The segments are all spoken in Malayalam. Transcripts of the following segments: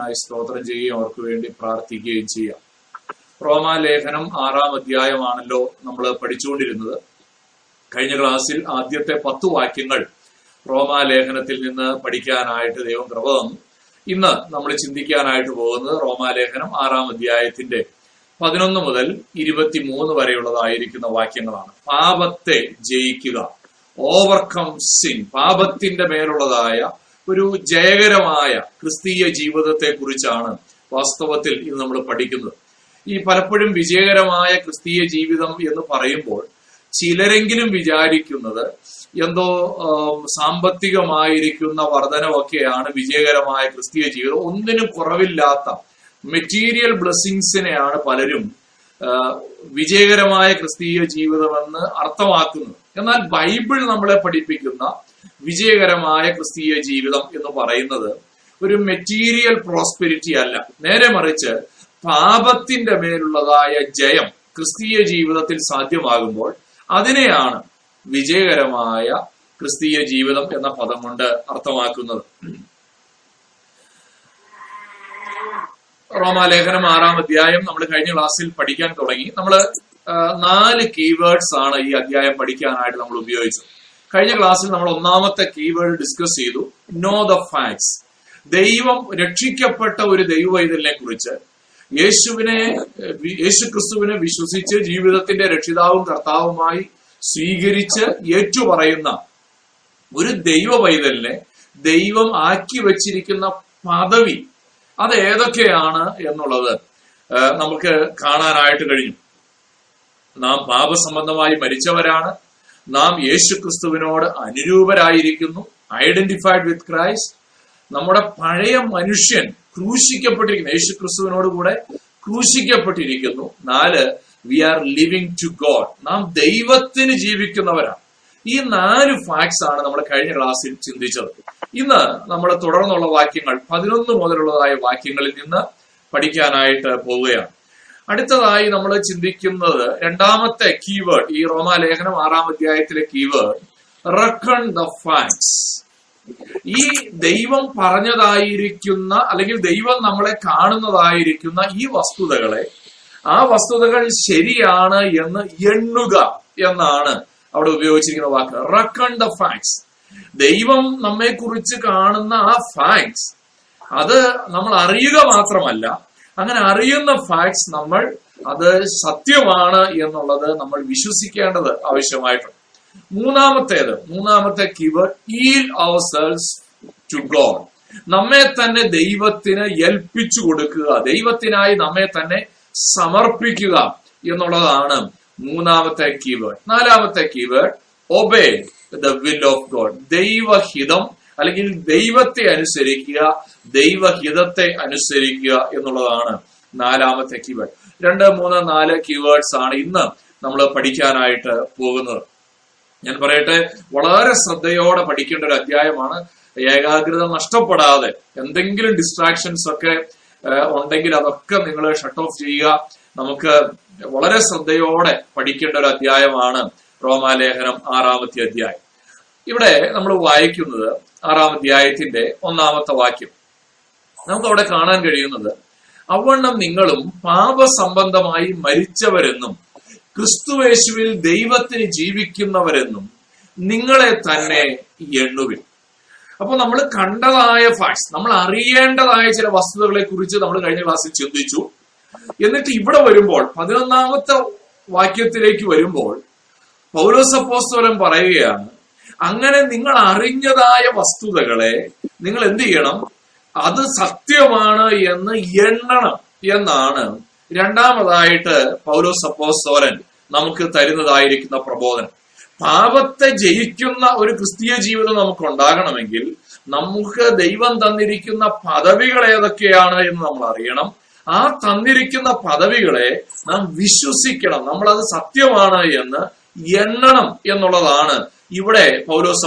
ദൈവത്തിനായി സ്തോത്രം ചെയ്യുകയും അവർക്ക് വേണ്ടി പ്രാർത്ഥിക്കുകയും ചെയ്യാം. റോമാലേഖനം ആറാം അധ്യായമാണല്ലോ നമ്മൾ പഠിച്ചുകൊണ്ടിരുന്നത്. കഴിഞ്ഞ ക്ലാസ്സിൽ ആദ്യത്തെ പത്ത് വാക്യങ്ങൾ റോമാലേഖനത്തിൽ നിന്ന് പഠിക്കാനായിട്ട് ദൈവം കൃപ തന്നു ഇന്ന് നമ്മൾ ചിന്തിക്കാനായിട്ട് പോകുന്നത് റോമാലേഖനം ആറാം അധ്യായത്തിന്റെ പതിനൊന്ന് മുതൽ ഇരുപത്തിമൂന്ന് വരെയുള്ളതായിരിക്കുന്ന വാക്യങ്ങളാണ്. പാപത്തെ ജയിക്കുക ഓവർകം സിൻ പാപത്തിന്റെ മേലുള്ളതായ ഒരു ജയകരമായ ക്രിസ്തീയ ജീവിതത്തെ കുറിച്ചാണ് വാസ്തവത്തിൽ ഇത് നമ്മൾ പഠിക്കുന്നത്. ഈ പലപ്പോഴും വിജയകരമായ ക്രിസ്തീയ ജീവിതം എന്ന് പറയുമ്പോൾ ചിലരെങ്കിലും വിചാരിക്കുന്നത് എന്തോ സാമ്പത്തികമായിരിക്കുന്ന വർധനമൊക്കെയാണ് വിജയകരമായ ക്രിസ്തീയ ജീവിതം. ഒന്നിനും കുറവില്ലാത്ത മെറ്റീരിയൽ ബ്ലെസ്സിങ്സിനെയാണ് പലരും വിജയകരമായ ക്രിസ്തീയ ജീവിതമെന്ന് അർത്ഥമാക്കുന്നത്. എന്നാൽ ബൈബിൾ നമ്മളെ പഠിപ്പിക്കുന്ന വിജയകരമായ ക്രിസ്തീയ ജീവിതം എന്ന് പറയുന്നത് ഒരു മെറ്റീരിയൽ പ്രോസ്പെരിറ്റി അല്ല. നേരെ മറിച്ച് പാപത്തിന്റെ മേലുള്ളതായ ജയം ക്രിസ്തീയ ജീവിതത്തിൽ സാധ്യമാകുമ്പോൾ അതിനെയാണ് വിജയകരമായ ക്രിസ്തീയ ജീവിതം എന്ന പദം കൊണ്ട് അർത്ഥമാക്കുന്നത്. റോമാലേഖനം ആറാം അധ്യായം നമ്മൾ കഴിഞ്ഞ ക്ലാസ്സിൽ പഠിക്കാൻ തുടങ്ങി. നമ്മൾ നാല് കീവേഡ്സ് ആണ് ഈ അധ്യായം പഠിക്കാനായിട്ട് നമ്മൾ ഉപയോഗിച്ചത്. കഴിഞ്ഞ ക്ലാസ്സിൽ നമ്മൾ ഒന്നാമത്തെ കീവേഡ് ഡിസ്കസ് ചെയ്തു. നോ ദ ഫാക്ട്സ് ദൈവം രക്ഷിക്കപ്പെട്ട ഒരു ദൈവവൈതലിനെ കുറിച്ച്. യേശുവിനെ യേശു ക്രിസ്തുവിനെ വിശ്വസിച്ച് ജീവിതത്തിന്റെ രക്ഷിതാവും കർത്താവുമായി സ്വീകരിച്ച് ഏറ്റുപറയുന്ന ഒരു ദൈവ പൈതലിനെ ദൈവം ആക്കി വച്ചിരിക്കുന്ന പദവി അത് ഏതൊക്കെയാണ് എന്നുള്ളത് നമുക്ക് കാണാനായിട്ട് കഴിഞ്ഞു. നാം പാപസംബന്ധമായി മരിച്ചവരാണ്. നാം യേശു ക്രിസ്തുവിനോട് അനുരൂപരായിരിക്കുന്നു ഐഡന്റിഫൈഡ് വിത്ത് ക്രൈസ്റ്റ് നമ്മുടെ പഴയ മനുഷ്യൻ ക്രൂശിക്കപ്പെട്ടിരിക്കുന്നു യേശു ക്രിസ്തുവിനോട് കൂടെ ക്രൂശിക്കപ്പെട്ടിരിക്കുന്നു. നാല് we are living to God നാം ദൈവത്തിന് ജീവിക്കുന്നവരാണ്. ഈ നാല് ഫാക്ട്സ് ആണ് നമ്മൾ കഴിഞ്ഞ ക്ലാസ്സിൽ ചിന്തിച്ചത്. ഇന്ന് നമ്മൾ തുടർന്നുള്ള വാക്യങ്ങൾ പതിനൊന്ന് മുതലുള്ളതായ വാക്യങ്ങളിൽ നിന്ന് പഠിക്കാനായിട്ട് പോവുകയാണ്. അടുത്തതായി നമ്മൾ ചിന്തിക്കുന്നത് രണ്ടാമത്തെ കീവേഡ് ഈ റോമാലേഖനം ആറാം അധ്യായത്തിലെ കീവേഡ് റക്കൺ ദ ഫാക്ട്സ് ഈ ദൈവം പറഞ്ഞതായിരിക്കുന്ന അല്ലെങ്കിൽ ദൈവം നമ്മളെ കാണുന്നതായിരിക്കുന്ന ഈ വസ്തുതകളെ ആ വസ്തുതകൾ ശരിയാണ് എന്ന് എണ്ണുക എന്നാണ് അവിടെ ഉപയോഗിച്ചിരിക്കുന്ന വാക്ക്. റക്കൺ ദ ഫാക്ട്സ് ദൈവം നമ്മെ കുറിച്ച് കാണുന്ന ആ ഫാക്ട്സ് അത് നമ്മൾ അറിയുക മാത്രമല്ല അങ്ങനെ അറിയുന്ന ഫാക്ട്സ് നമ്മൾ അത് സത്യമാണ് എന്നുള്ളത് നമ്മൾ വിശ്വസിക്കേണ്ടത് ആവശ്യമായിട്ടുണ്ട്. മൂന്നാമത്തേത് മൂന്നാമത്തെ keyword yield our to God നമ്മെ തന്നെ ദൈവത്തിന് ഏൽപ്പിച്ചു കൊടുക്കുക ദൈവത്തിനായി നമ്മെ തന്നെ സമർപ്പിക്കുക എന്നുള്ളതാണ് മൂന്നാമത്തെ കീവേഡ് നാലാമത്തെ keyword obey the will of God ദൈവഹിതം അല്ലെങ്കിൽ ദൈവത്തെ അനുസരിക്കുക ദൈവഹിതത്തെ അനുസരിക്കുക എന്നുള്ളതാണ് നാലാമത്തെ കീവേഡ് രണ്ട് മൂന്ന് നാല് കീവേഡ്സ് ആണ് ഇന്ന് നമ്മൾ പഠിക്കാനായിട്ട് പോകുന്നത്. ഞാൻ പറയട്ടെ വളരെ ശ്രദ്ധയോടെ പഠിക്കേണ്ട ഒരു അധ്യായമാണ്. ഏകാഗ്രത നഷ്ടപ്പെടാതെ എന്തെങ്കിലും ഡിസ്ട്രാക്ഷൻസ് ഒക്കെ ഉണ്ടെങ്കിൽ അതൊക്കെ നിങ്ങൾ ഷട്ട് ഓഫ് ചെയ്യുക. നമുക്ക് വളരെ ശ്രദ്ധയോടെ പഠിക്കേണ്ട ഒരു അധ്യായമാണ് റോമാലേഖനം ആറാമത്തെ അധ്യായം. ഇവിടെ നമ്മൾ വായിക്കുന്നത് ആറാം അധ്യായത്തിന്റെ ഒന്നാമത്തെ വാക്യം. നമുക്ക് അവിടെ കാണാൻ കഴിയുന്നത് അവണ്ണം നിങ്ങളും പാപസംബന്ധമായി മരിച്ചവരെന്നും ക്രിസ്തുവേശുവിൽ ദൈവത്തിന് ജീവിക്കുന്നവരെന്നും നിങ്ങളെ തന്നെ എണ്ണുവിൻ. അപ്പൊ നമ്മൾ കണ്ടതായ ഫാക്ട്സ് നമ്മൾ അറിയേണ്ടതായ ചില വസ്തുതകളെ കുറിച്ച് നമ്മൾ കഴിഞ്ഞ ക്ലാസ്സിൽ ചിന്തിച്ചു. എന്നിട്ട് ഇവിടെ വരുമ്പോൾ പതിനൊന്നാമത്തെ വാക്യത്തിലേക്ക് വരുമ്പോൾ പൗരസപ്പോസ്തോലം പറയുകയാണ് അങ്ങനെ നിങ്ങൾ അറിഞ്ഞതായ വസ്തുതകളെ നിങ്ങൾ എന്ത് ചെയ്യണം? അത് സത്യമാണ് എന്ന് എണ്ണണം എന്നാണ് രണ്ടാമതായിട്ട് പൗലോസ് സോരൻ നമുക്ക് തരുന്നതായിരിക്കുന്ന പ്രബോധനം. പാപത്തെ ജയിക്കുന്ന ഒരു ക്രിസ്തീയ ജീവിതം നമുക്ക് ഉണ്ടാകണമെങ്കിൽ നമുക്ക് ദൈവം തന്നിരിക്കുന്ന പദവികൾ ഏതൊക്കെയാണ് എന്ന് നമ്മൾ അറിയണം. ആ തന്നിരിക്കുന്ന പദവികളെ നാം വിശ്വസിക്കണം. നമ്മൾ അത് സത്യമാണ് എന്ന് എണ്ണണം എന്നുള്ളതാണ് ഇവിടെ പൗലോസ്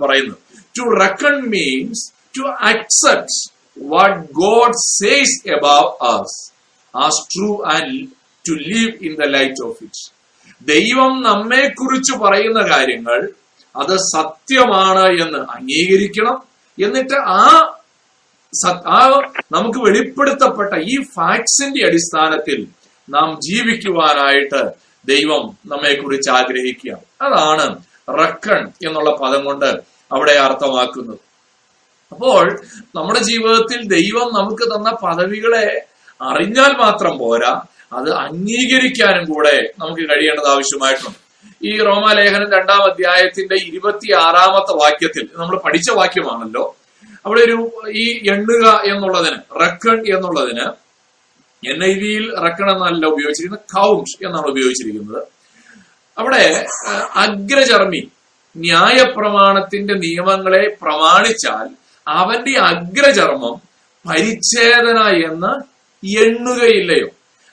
പറയുന്നത് to reckon means to accept what God says above us as true and to live in the light of it ദൈവം നമ്മെ കുറിച്ച് പറയുന്ന കാര്യങ്ങൾ അത് സത്യമാണ് എന്ന് അംഗീകരിക്കണം. എന്നിട്ട് ആ ആ നമുക്ക് വെളിപ്പെടുത്തപ്പെട്ട ഈ ഫാക്ട്സിന്റെ അടിസ്ഥാനത്തിൽ നാം ജീവിക്കുവാനായിട്ട് ദൈവം നമ്മെ കുറിച്ച് ആഗ്രഹിക്കുക അതാണ് റക്കൺ എന്നുള്ള പദം കൊണ്ട് അവിടെ അർത്ഥമാക്കുന്നത് അപ്പോൾ നമ്മുടെ ജീവിതത്തിൽ ദൈവം നമുക്ക് തന്ന പദവികളെ അറിഞ്ഞാൽ മാത്രം പോരാ അത് അംഗീകരിക്കാനും കൂടെ നമുക്ക് കഴിയേണ്ടത് ആവശ്യമായിട്ടുണ്ട്. ഈ റോമാലേഖനം രണ്ടാം അധ്യായത്തിന്റെ ഇരുപത്തി ആറാമത്തെ വാക്യത്തിൽ നമ്മൾ പഠിച്ച വാക്യമാണല്ലോ. അവിടെ ഒരു ഈ എണ്ണുക എന്നുള്ളതിന് റക്കൺ എന്നുള്ളതിന് എൻ ഐ വിയിൽ റക്കൺ എന്നല്ല ഉപയോഗിച്ചിരിക്കുന്നത് കൗണ്ട് എന്നാണ് ഉപയോഗിച്ചിരിക്കുന്നത്. അവിടെ അഗ്രചർമ്മി ന്യായപ്രമാണത്തിന്റെ നിയമങ്ങളെ പ്രമാണിച്ചാൽ അവന്റെ അഗ്രചർമ്മം പരിച്ഛേദന എന്ന് എണ്ണുകയില്ലയോ?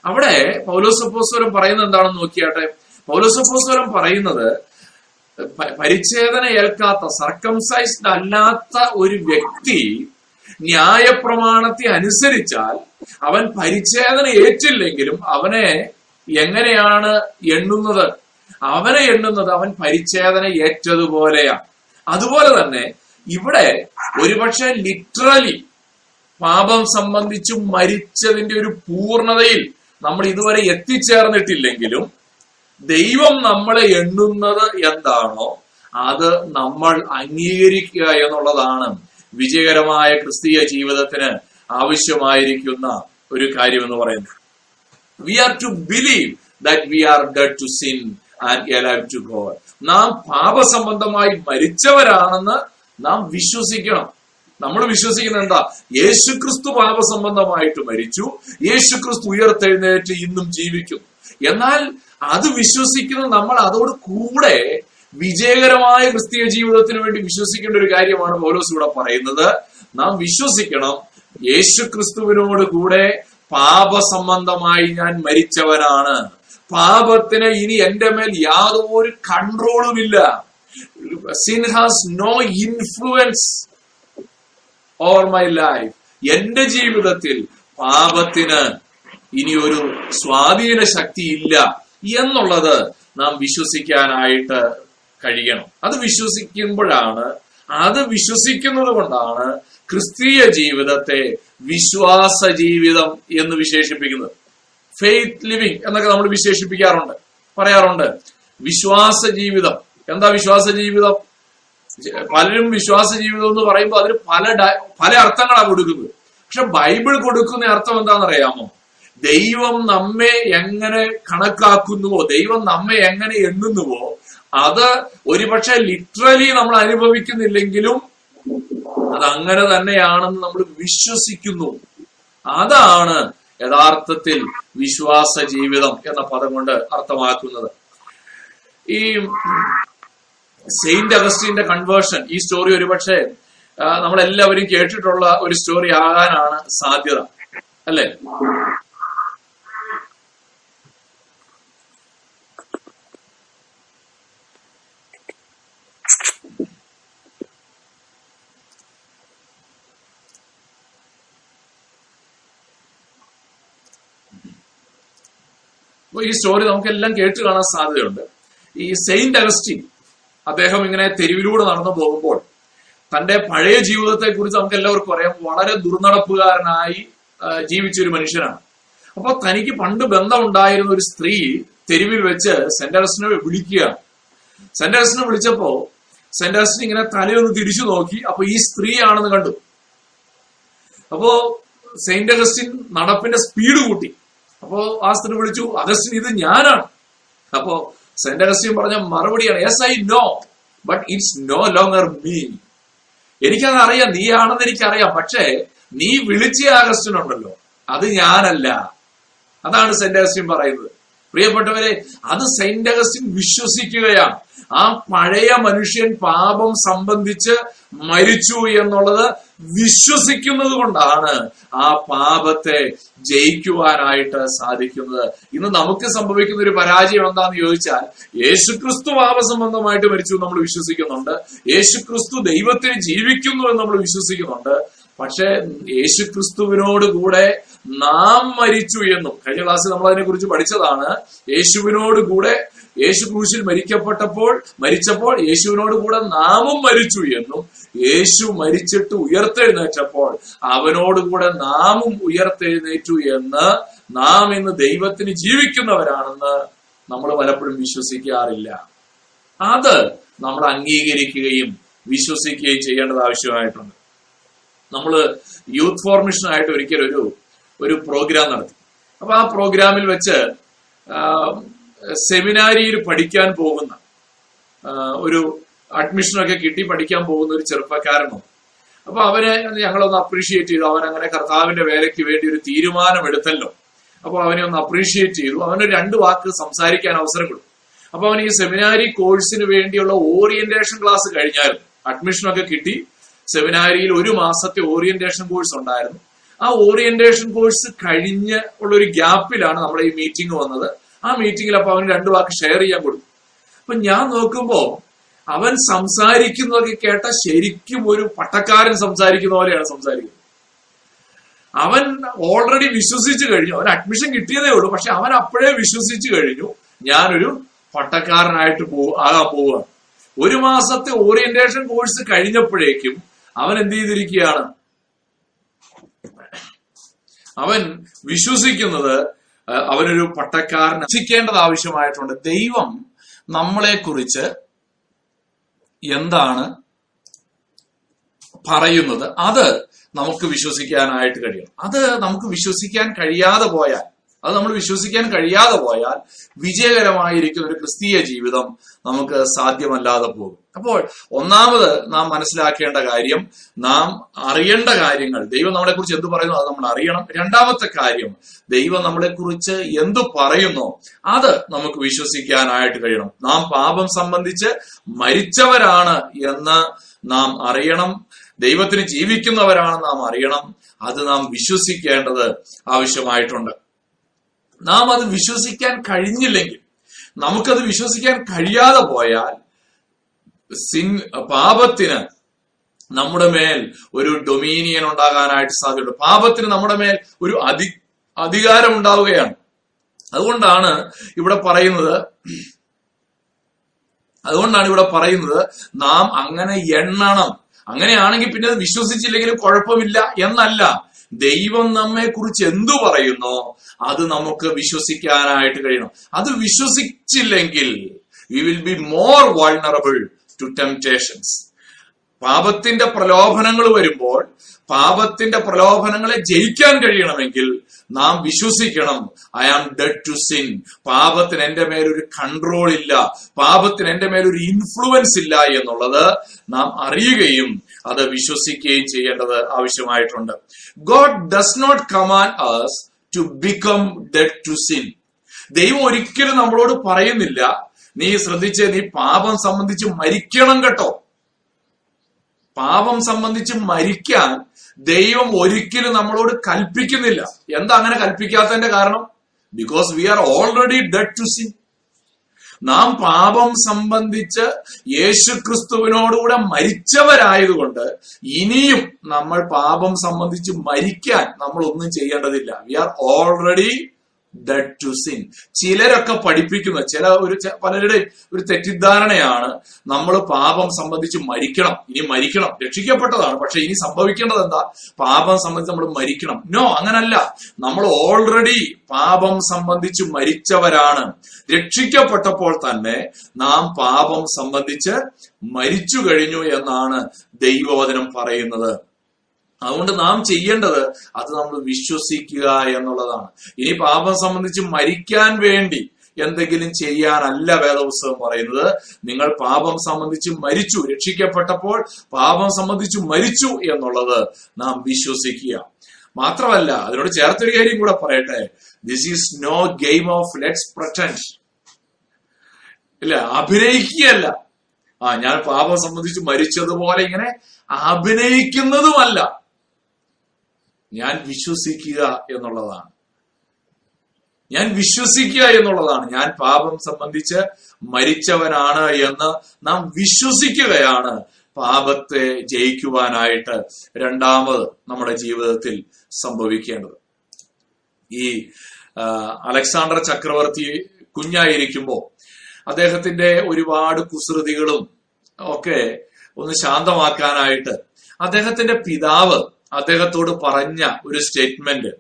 അവിടെ പൗലോസപ്പോസ്വരം പറയുന്നത് എന്താണെന്ന് നോക്കിയാട്ടെ. പൗലോസപ്പോസ്വരം പറയുന്നത് പരിച്ഛേദന ഏൽക്കാത്ത സർക്കംസൈസ്ഡ് അല്ലാത്ത ഒരു വ്യക്തി ന്യായപ്രമാണത്തെ അനുസരിച്ചാൽ അവൻ പരിച്ഛേദന ഏറ്റില്ലെങ്കിലും അവനെ എങ്ങനെയാണ് എണ്ണുന്നത്? അവനെ എണ്ണുന്നത് അവൻ പരിച്ഛേദന ഏറ്റതുപോലെയാണ് അതുപോലെ തന്നെ ഇവിടെ ഒരുപക്ഷെ ലിറ്ററലി പാപം സംബന്ധിച്ച് മരിച്ചതിന്റെ ഒരു പൂർണതയിൽ നമ്മൾ ഇതുവരെ എത്തിച്ചേർന്നിട്ടില്ലെങ്കിലും ദൈവം നമ്മളെ എണ്ണുന്നത് എന്താണോ അത് നമ്മൾ അംഗീകരിക്കുക എന്നുള്ളതാണ് വിജയകരമായ ക്രിസ്തീയ ജീവിതത്തിന് ആവശ്യമായിരിക്കുന്ന ഒരു കാര്യം എന്ന് പറയുന്നത്. We are to believe that we are dead to sin and alive to God നാം പാപസംബന്ധമായി മരിച്ചവരാണെന്ന് നാം വിശ്വസിക്കണം. നമ്മൾ വിശ്വസിക്കുന്നത് എന്താ? യേശുക്രിസ്തു പാപസംബന്ധമായിട്ട് മരിച്ചു. യേശുക്രിസ്തു ഉയർത്തെഴുന്നേറ്റ് ഇന്നും ജീവിക്കുന്നു എന്നാൽ അത് വിശ്വസിക്കുന്ന നമ്മൾ അതോട് കൂടെ വിജയകരമായ ക്രിസ്തീയ ജീവിതത്തിന് വേണ്ടി വിശ്വസിക്കേണ്ട ഒരു കാര്യമാണ് പൗലോസ് ഇവിടെ പറയുന്നത്. നാം വിശ്വസിക്കണം യേശുക്രിസ്തുവിനോട് കൂടെ പാപസംബന്ധമായി ഞാൻ മരിച്ചവനാണ്. പാപത്തിന് ഇനി എന്റെ മേൽ യാതൊരു കൺട്രോളുമില്ല. Sin has no influence over my life എന്റെ ജീവിതത്തിൽ പാപത്തിന് ഇനി ഒരു സ്വാധീന ശക്തി ഇല്ല എന്നുള്ളത് നാം വിശ്വസിക്കാനായിട്ട് കഴിയണം. അത് വിശ്വസിക്കുമ്പോഴാണ് അത് വിശ്വസിക്കുന്നത് കൊണ്ടാണ് ക്രിസ്തീയ ജീവിതത്തെ വിശ്വാസ ജീവിതം എന്ന് വിശേഷിപ്പിക്കുന്നത്. ഫെയ്ത്ത് ലിവിങ് എന്നൊക്കെ നമ്മൾ വിശേഷിപ്പിക്കാറുണ്ട് പറയാറുണ്ട്. വിശ്വാസ ജീവിതം. എന്താ വിശ്വാസ ജീവിതം? പലരും വിശ്വാസ ജീവിതം എന്ന് പറയുമ്പോൾ അതിന് പല പല അർത്ഥങ്ങളാണ് കൊടുക്കുന്നത്. പക്ഷെ ബൈബിൾ കൊടുക്കുന്ന അർത്ഥം എന്താണെന്ന് അറിയാമോ ദൈവം നമ്മെ എങ്ങനെ കണക്കാക്കുന്നുവോ ദൈവം നമ്മെ എങ്ങനെ എണ്ണുന്നുവോ അത് ഒരുപക്ഷെ ലിറ്ററലി നമ്മൾ അനുഭവിക്കുന്നില്ലെങ്കിലും അത് അങ്ങനെ തന്നെയാണെന്ന് നമ്മൾ വിശ്വസിക്കുന്നു. അതാണ് യഥാർത്ഥത്തിൽ വിശ്വാസ ജീവിതം എന്ന പദം കൊണ്ട് അർത്ഥമാക്കുന്നത്. ഈ സെയിന്റ് അഗസ്റ്റീന്റെ കൺവേർഷൻ ഈ സ്റ്റോറി ഒരുപക്ഷെ നമ്മളെല്ലാവരും കേട്ടിട്ടുള്ള ഒരു സ്റ്റോറി ആകാനാണ് സാധ്യത അല്ലേ? ഈ സ്റ്റോറി നമുക്കെല്ലാം കേട്ട് കാണാൻ സാധ്യതയുണ്ട്. ഈ സെയിന്റ് അഗസ്റ്റിൻ അദ്ദേഹം ഇങ്ങനെ തെരുവിലൂടെ നടന്നു പോകുമ്പോൾ തന്റെ പഴയ ജീവിതത്തെ കുറിച്ച് നമുക്ക് എല്ലാവർക്കും അറിയാം. വളരെ ദുർനടപ്പുകാരനായി ജീവിച്ച ഒരു മനുഷ്യനാണ്. അപ്പൊ തനിക്ക് പണ്ട് ബന്ധമുണ്ടായിരുന്ന ഒരു സ്ത്രീ തെരുവിൽ വെച്ച് സെന്റ് അഗസ്റ്റിനെ വിളിക്കുകയാണ്. സെന്റ് അഗസ്റ്റിനെ വിളിച്ചപ്പോ സെന്റ് അഗസ്റ്റിൻ ഇങ്ങനെ തലയൊന്ന് തിരിച്ചു നോക്കി അപ്പൊ ഈ സ്ത്രീയാണെന്ന് കണ്ടു. അപ്പോ സെയിന്റ് അഗസ്റ്റിൻ നടപ്പിന്റെ സ്പീഡ് കൂട്ടി. അപ്പോ ആസ്തിന് വിളിച്ചു അഗസ്റ്റിൻ ഇത് ഞാനാണ്. അപ്പോ സെന്റ് അഗസ്റ്റിൻ പറഞ്ഞ മറുപടിയാണ് yes I know but it's no longer me എനിക്കത് അറിയാം നീ ആണെന്ന് എനിക്കറിയാം പക്ഷേ നീ വിളിച്ച അഗസ്റ്റിൻ ഉണ്ടല്ലോ അത് ഞാനല്ല. അതാണ് സെന്റ് അഗസ്റ്റിൻ പറയുന്നത്. പ്രിയപ്പെട്ടവരെ അത് സെന്റ് അഗസ്റ്റിൻ വിശ്വസിക്കുകയാണ്. ആ പഴയ മനുഷ്യൻ പാപം സംബന്ധിച്ച് മരിച്ചു എന്നുള്ളത് വിശ്വസിക്കുന്നത് കൊണ്ടാണ് ആ പാപത്തെ ജയിക്കുവാനായിട്ട് സാധിക്കുന്നത്. ഇന്ന് നമുക്ക് സംഭവിക്കുന്ന ഒരു പരാജയം എന്താന്ന് ചോദിച്ചാൽ യേശുക്രിസ്തു പാപസംബന്ധമായിട്ട് മരിച്ചു നമ്മൾ വിശ്വസിക്കുന്നുണ്ട്. യേശുക്രിസ്തു ദൈവത്തിന് ജീവിക്കുന്നു എന്ന് നമ്മൾ വിശ്വസിക്കുന്നുണ്ട്. പക്ഷെ യേശുക്രിസ്തുവിനോട് കൂടെ നാം മരിച്ചു എന്നും കഴിഞ്ഞ ക്ലാസ്സിൽ നമ്മൾ അതിനെ കുറിച്ച് പഠിച്ചതാണ് യേശുവിനോട് കൂടെ യേശു ക്രൂശിൽ മരിക്കപ്പെട്ടപ്പോൾ മരിച്ചപ്പോൾ യേശുവിനോട് കൂടെ നാമും മരിച്ചു എന്നും യേശു മരിച്ചിട്ട് ഉയർത്തെഴുന്നേറ്റപ്പോൾ അവനോട് കൂടെ നാമും ഉയർത്തെഴുന്നേറ്റു എന്ന് നാം ഇന്ന് ദൈവത്തിന് ജീവിക്കുന്നവരാണെന്ന് നമ്മൾ പലപ്പോഴും വിശ്വസിക്കാറില്ല. അത് നമ്മൾ അംഗീകരിക്കുകയും വിശ്വസിക്കുകയും ചെയ്യേണ്ടത് ആവശ്യമായിട്ടുണ്ട്. നമ്മൾ യൂത്ത് ഫോർമേഷനായിട്ട് ഒരിക്കലും ഒരു ഒരു പ്രോഗ്രാം നടത്തി. അപ്പൊ ആ പ്രോഗ്രാമിൽ വെച്ച് സെമിനാരിയിൽ പഠിക്കാൻ പോകുന്ന ഒരു അഡ്മിഷനൊക്കെ കിട്ടി പഠിക്കാൻ പോകുന്ന ഒരു ചെറുപ്പക്കാരനോ അപ്പൊ അവനെ ഞങ്ങളൊന്ന് അപ്രീഷിയേറ്റ് ചെയ്തു. അവൻ അങ്ങനെ കർത്താവിന്റെ വേലയ്ക്ക് വേണ്ടി ഒരു തീരുമാനം എടുത്തല്ലോ അപ്പൊ അവനെ ഒന്ന് അപ്രീഷിയേറ്റ് ചെയ്തു. അവന് രണ്ട് വാക്ക് സംസാരിക്കാൻ അവസരം കൊടുത്തു. അപ്പൊ അവൻ ഈ സെമിനാരി കോഴ്സിന് വേണ്ടിയുള്ള ഓറിയന്റേഷൻ ക്ലാസ് കഴിഞ്ഞായിരുന്നു. അഡ്മിഷനൊക്കെ കിട്ടി. സെമിനാരിയിൽ ഒരു മാസത്തെ ഓറിയന്റേഷൻ കോഴ്സ് ഉണ്ടായിരുന്നു. ആ ഓറിയന്റേഷൻ കോഴ്സ് കഴിഞ്ഞ് ഉള്ള ഒരു ഗ്യാപ്പിലാണ് നമ്മുടെ ഈ മീറ്റിംഗ് വന്നത്. ആ മീറ്റിംഗിൽ അപ്പൊ അവന് രണ്ട് വാക്ക് ഷെയർ ചെയ്യാൻ കൊടുത്തു. അപ്പൊ ഞാൻ നോക്കുമ്പോ അവൻ സംസാരിക്കുന്നതൊക്കെ കേട്ട ശരിക്കും ഒരു പട്ടക്കാരൻ സംസാരിക്കുന്ന പോലെയാണ് സംസാരിക്കുന്നത്. അവൻ ഓൾറെഡി വിശ്വസിച്ചു കഴിഞ്ഞു. അവൻ അഡ്മിഷൻ കിട്ടിയതേ ഉള്ളൂ. പക്ഷെ അവൻ അപ്പോഴേ വിശ്വസിച്ചു കഴിഞ്ഞു. ഞാനൊരു പട്ടക്കാരനായിട്ട് പോ ആകാൻ പോവുക ഒരു മാസത്തെ ഓറിയന്റേഷൻ കോഴ്സ് കഴിഞ്ഞപ്പോഴേക്കും അവൻ എന്ത് ചെയ്തിരിക്കുകയാണ്? അവൻ വിശ്വസിക്കുന്നത് അവനൊരു പട്ടക്കാരൻ രക്ഷിക്കേണ്ടത് ആവശ്യമായിട്ടുണ്ട്. ദൈവം നമ്മളെ കുറിച്ച് എന്താണ് പറയുന്നത്? അത് നമുക്ക് വിശ്വസിക്കാനായിട്ട് കഴിയണം. അത് നമുക്ക് വിശ്വസിക്കാൻ കഴിയാതെ പോയാൽ അത് നമ്മൾ വിശ്വസിക്കാൻ കഴിയാതെ പോയാൽ വിജയകരമായിരിക്കുന്ന ഒരു ക്രിസ്തീയ ജീവിതം നമുക്ക് സാധ്യമല്ലാതെ പോകും. അപ്പോൾ ഒന്നാമത് നാം മനസ്സിലാക്കേണ്ട കാര്യം നാം അറിയേണ്ട കാര്യങ്ങൾ. ദൈവം നമ്മളെ കുറിച്ച് എന്ത് പറയുന്നു അത് നമ്മൾ അറിയണം. രണ്ടാമത്തെ കാര്യം ദൈവം നമ്മളെ കുറിച്ച് എന്തു പറയുന്നു അത് നമുക്ക് വിശ്വസിക്കാനായിട്ട് കഴിയണം. നാം പാപം സംബന്ധിച്ച് മരിച്ചവരാണ് എന്ന് നാം അറിയണം. ദൈവത്തിന് ജീവിക്കുന്നവരാണ് നാം അറിയണം. അത് നാം വിശ്വസിക്കേണ്ടത് ആവശ്യമായിട്ടുണ്ട്. നാം അത് വിശ്വസിക്കാൻ കഴിഞ്ഞില്ലെങ്കിൽ നമുക്കത് വിശ്വസിക്കാൻ കഴിയാതെ പോയാൽ സിൻ പാപത്തിന് നമ്മുടെ മേൽ ഒരു ഡൊമീനിയൻ ഉണ്ടാകാനായിട്ട് സാധ്യതയുണ്ട്. പാപത്തിന് നമ്മുടെ മേൽ ഒരു അധി അധികാരം ഉണ്ടാവുകയാണ്. അതുകൊണ്ടാണ് ഇവിടെ പറയുന്നത് അതുകൊണ്ടാണ് ഇവിടെ പറയുന്നത് നാം അങ്ങനെ എണ്ണണം. അങ്ങനെയാണെങ്കിൽ പിന്നെ അത് വിശ്വസിച്ചില്ലെങ്കിലും കുഴപ്പമില്ല എന്നല്ല. ദൈവം നമ്മെ കുറിച്ച് എന്തു പറയുന്നോ അത് നമുക്ക് വിശ്വസിക്കാനായിട്ട് കഴിയണം. അത് വിശ്വസിച്ചില്ലെങ്കിൽ we will be more vulnerable to temptations പാപത്തിന്റെ പ്രലോഭനങ്ങൾ വരുമ്പോൾ പാപത്തിന്റെ പ്രലോഭനങ്ങളെ ജയിക്കാൻ കഴിയണമെങ്കിൽ നാം വിശ്വസിക്കണം I am dead to sin പാപത്തിന് എന്റെ മേലൊരു കൺട്രോൾ ഇല്ല. പാപത്തിന് എന്റെ മേലൊരു ഇൻഫ്ലുവൻസ് ഇല്ല എന്നുള്ളത് നാം അറിയുകയും അത് വിശ്വസിക്കുകയും ചെയ്യേണ്ടത് ആവശ്യമായിട്ടുണ്ട്. God does not command us to become dead to sin ദൈവം ഒരിക്കലും നമ്മളോട് പറയുന്നില്ല നീ ശ്രദ്ധിച്ച് നീ പാപം സംബന്ധിച്ച് മരിക്കണം കേട്ടോ. പാപം സംബന്ധിച്ച് മരിക്കാൻ ദൈവം ഒരിക്കലും നമ്മളോട് കൽപ്പിക്കുന്നില്ല. എന്താ അങ്ങനെ കൽപ്പിക്കാത്തതിന്റെ കാരണം? Because we are already dead to sin നാം പാപം സംബന്ധിച്ച് യേശുക്രിസ്തുവിനോടുകൂടെ മരിച്ചവരായതുകൊണ്ട് ഇനിയും നമ്മൾ പാപം സംബന്ധിച്ച് മരിക്കാൻ നമ്മൾ ഒന്നും ചെയ്യേണ്ടതില്ല. We are already dead to sin ചിലരൊക്കെ പഠിപ്പിക്കുന്ന. ചില ഒരു പലരുടെ ഒരു തെറ്റിദ്ധാരണയാണ് നമ്മൾ പാപം സംബന്ധിച്ച് മരിക്കണം. ഇനി മരിക്കണം. രക്ഷിക്കപ്പെട്ടതാണ്. പക്ഷെ ഇനി സംഭവിക്കേണ്ടത് എന്താ? പാപം സംബന്ധിച്ച് നമ്മൾ മരിക്കണം. നോ അങ്ങനല്ല. നമ്മൾ ഓൾറെഡി പാപം സംബന്ധിച്ച് മരിച്ചവരാണ്. രക്ഷിക്കപ്പെട്ടപ്പോൾ തന്നെ നാം പാപം സംബന്ധിച്ച് മരിച്ചു കഴിഞ്ഞു എന്നാണ് ദൈവവചനം പറയുന്നത്. അതുകൊണ്ട് നാം ചെയ്യേണ്ടത് അത് നമ്മൾ വിശ്വസിക്കുക എന്നുള്ളതാണ്. ഇനി പാപം സംബന്ധിച്ച് മരിക്കാൻ വേണ്ടി എന്തെങ്കിലും ചെയ്യാനല്ല വേദപുസ്തകം പറയുന്നത്. നിങ്ങൾ പാപം സംബന്ധിച്ച് മരിച്ചു രക്ഷിക്കപ്പെട്ടപ്പോൾ പാപം സംബന്ധിച്ച് മരിച്ചു എന്നുള്ളത് നാം വിശ്വസിക്കുക. മാത്രമല്ല അതിനോട് ചേർത്തൊരു കാര്യം കൂടെ പറയട്ടെ. This is no game of let's pretend ഇല്ല അഭിനയിക്കുകയല്ല. ആ ഞാൻ പാപം സംബന്ധിച്ച് മരിച്ചതുപോലെ ഇങ്ങനെ അഭിനയിക്കുന്നതുമല്ല. ഞാൻ വിശ്വസിക്കുക എന്നുള്ളതാണ്. ഞാൻ വിശ്വസിക്കുക എന്നുള്ളതാണ്. ഞാൻ പാപം സംബന്ധിച്ച് മരിച്ചവനാണ് എന്ന് നാം വിശ്വസിക്കുകയാണ്. പാപത്തെ ജയിക്കുവാനായിട്ട് രണ്ടാമത് നമ്മുടെ ജീവിതത്തിൽ സംഭവിക്കേണ്ടത്. ഈ അലക്സാണ്ടർ ചക്രവർത്തി കുഞ്ഞായിരിക്കുമ്പോൾ അദ്ദേഹത്തിന്റെ ഒരുപാട് കുസൃതികളും ഒക്കെ ഒന്ന് ശാന്തമാക്കാനായിട്ട് അദ്ദേഹത്തിന്റെ പിതാവ് അദ്ദേഹത്തോട് പറഞ്ഞ ഒരു statement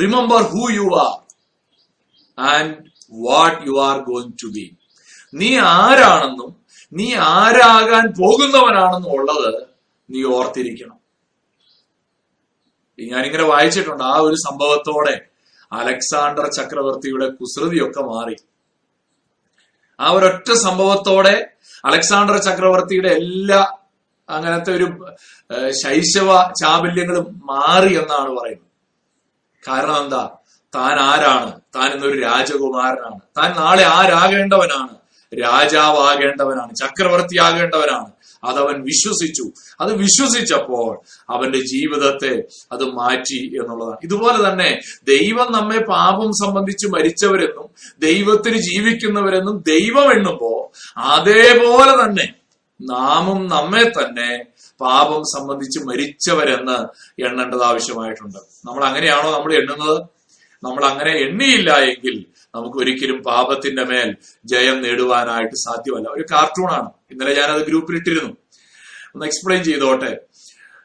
remember who you are and what you are going to be നീ ആരാണെന്നും നീ ആരാകാൻ പോകുന്നവനാണെന്നും ഉള്ളത് നീ ഓർത്തിരിക്കണം. ഞാനിങ്ങനെ വായിച്ചിട്ടുണ്ട്. ആ ഒരു സംഭവത്തോടെ അലക്സാണ്ടർ ചക്രവർത്തിയുടെ കുസൃതിയൊക്കെ മാറി. ആ ഒരൊറ്റ സംഭവത്തോടെ അലക്സാണ്ടർ ചക്രവർത്തിയുടെ എല്ലാ അങ്ങനത്തെ ഒരു ശൈശവ ചാബല്യങ്ങളും മാറി എന്നാണ് പറയുന്നത്. കാരണം എന്താ? താൻ ആരാണ്? താൻ ഇന്നൊരു രാജകുമാരനാണ്. താൻ നാളെ ആരാകേണ്ടവനാണ്? രാജാവാകേണ്ടവനാണ്. ചക്രവർത്തിയാകേണ്ടവനാണ്. അതവൻ വിശ്വസിച്ചു. അത് വിശ്വസിച്ചപ്പോൾ അവന്റെ ജീവിതത്തെ അത് മാറ്റി എന്നുള്ളതാണ്. ഇതുപോലെ തന്നെ ദൈവം നമ്മെ പാപം സംബന്ധിച്ച് മരിച്ചവരെന്നും ദൈവത്തിന് ജീവിക്കുന്നവരെന്നും ദൈവം എണ്ണുമ്പോ അതേപോലെ തന്നെ നാമും നമ്മെ തന്നെ പാപം സംബന്ധിച്ച് മരിച്ചവരെന്ന് എണ്ണേണ്ടത് ആവശ്യമായിട്ടുണ്ട്. നമ്മൾ അങ്ങനെയാണോ നമ്മൾ എണ്ണുന്നത്? നമ്മൾ അങ്ങനെ എണ്ണിയില്ല എങ്കിൽ നമുക്ക് ഒരിക്കലും പാപത്തിന്റെ മേൽ ജയം നേടുവാനായിട്ട് സാധ്യമല്ല. ഒരു കാർട്ടൂണാണ് ഇന്നലെ ഞാനത് ഗ്രൂപ്പിൽ ഇട്ടിരുന്നു ഒന്ന് എക്സ്പ്ലെയിൻ ചെയ്തോട്ടെ.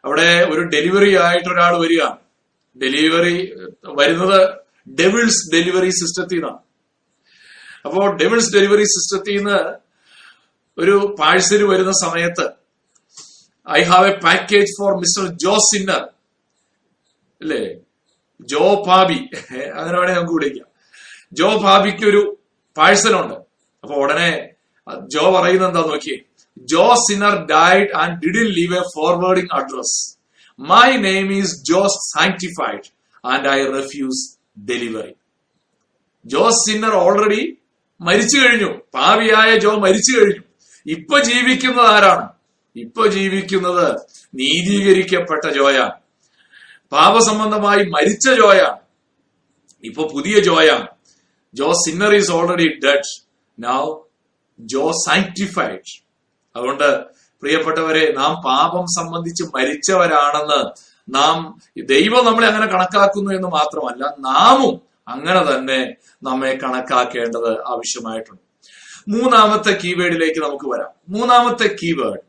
അവിടെ ഒരു ഡെലിവറി ആയിട്ട് ഒരാൾ വരികയാണ് ഡെലിവറി വരുന്നത് ഡെവിൾസ് ഡെലിവറി സിസ്റ്റത്തിൽ നിന്നാണ്. അപ്പോ ഡെവിൾസ് ഡെലിവറി സിസ്റ്റത്തിൽ നിന്ന് ഒരു പാഴ്സൽ വരുന്ന സമയത്ത് I have a package for mister Joe Sinner അല്ലേ? ജോ ഭാബി അങ്ങനെ വേണേ നമുക്ക് വിളിക്കാം ജോ ഭാബിക്ക് ഒരു പാഴ്സൽ ഉണ്ട്. അപ്പൊ ഉടനെ ജോ പറയുന്നത് എന്താ നോക്കിയേ? Joe Sinner died and didn't leave a forwarding address my name is Joe's sanctified and I refuse delivery Joe Sinner already മരിച്ചു കഴിഞ്ഞു. പാവിയായ ജോ മരിച്ചു കഴിഞ്ഞു. ഇപ്പൊ ജീവിക്കുന്നത് ആരാണ്? ഇപ്പൊ ജീവിക്കുന്നത് നീതീകരിക്കപ്പെട്ട ജോയാണ്. പാപസംബന്ധമായി മരിച്ച ജോയാണ്. ഇപ്പൊ പുതിയ ജോയാണ്. Joe Sinner is already dead. Now Joe sanctified അതുകൊണ്ട് പ്രിയപ്പെട്ടവരെ നാം പാപം സംബന്ധിച്ച് മരിച്ചവരാണെന്ന് നാം ദൈവം നമ്മളെ അങ്ങനെ കണക്കാക്കുന്നു എന്ന് മാത്രമല്ല നാമും അങ്ങനെ തന്നെ നമ്മെ കണക്കാക്കേണ്ടത് ആവശ്യമായിട്ടുണ്ട്. മൂന്നാമത്തെ കീവേഡിലേക്ക് നമുക്ക് വരാം. മൂന്നാമത്തെ കീവേഡ്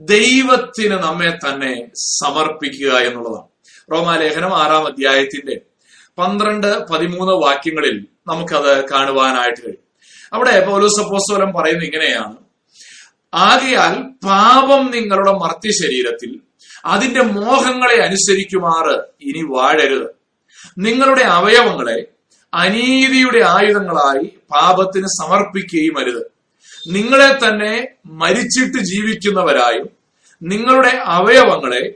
ദൈവത്തിന് നമ്മെ തന്നെ സമർപ്പിക്കുക എന്നുള്ളതാണ്. റോമാലേഖനം ആറാം അധ്യായത്തിന്റെ പന്ത്രണ്ട് പതിമൂന്ന് വാക്യങ്ങളിൽ നമുക്കത് കാണുവാനായിട്ട് കഴിയും. അവിടെ പൗലോസ് അപ്പോസ്തലൻ പറയുന്നത് ഇങ്ങനെയാണ്. ആകയാൽ പാപം നിങ്ങളുടെ മർത്തി ശരീരത്തിൽ അതിന്റെ മോഹങ്ങളെ അനുസരിക്കുമാറ് ഇനി വാഴരുത്. നിങ്ങളുടെ അവയവങ്ങളെ അനീതിയുടെ ആയുധങ്ങളായി പാപത്തിന് സമർപ്പിക്കുകയും അരുത്. നിങ്ങളെ തന്നെ മരിച്ചിട്ട് ജീവിക്കുന്നവരായും നിങ്ങളുടെ അവയവങ്ങളെ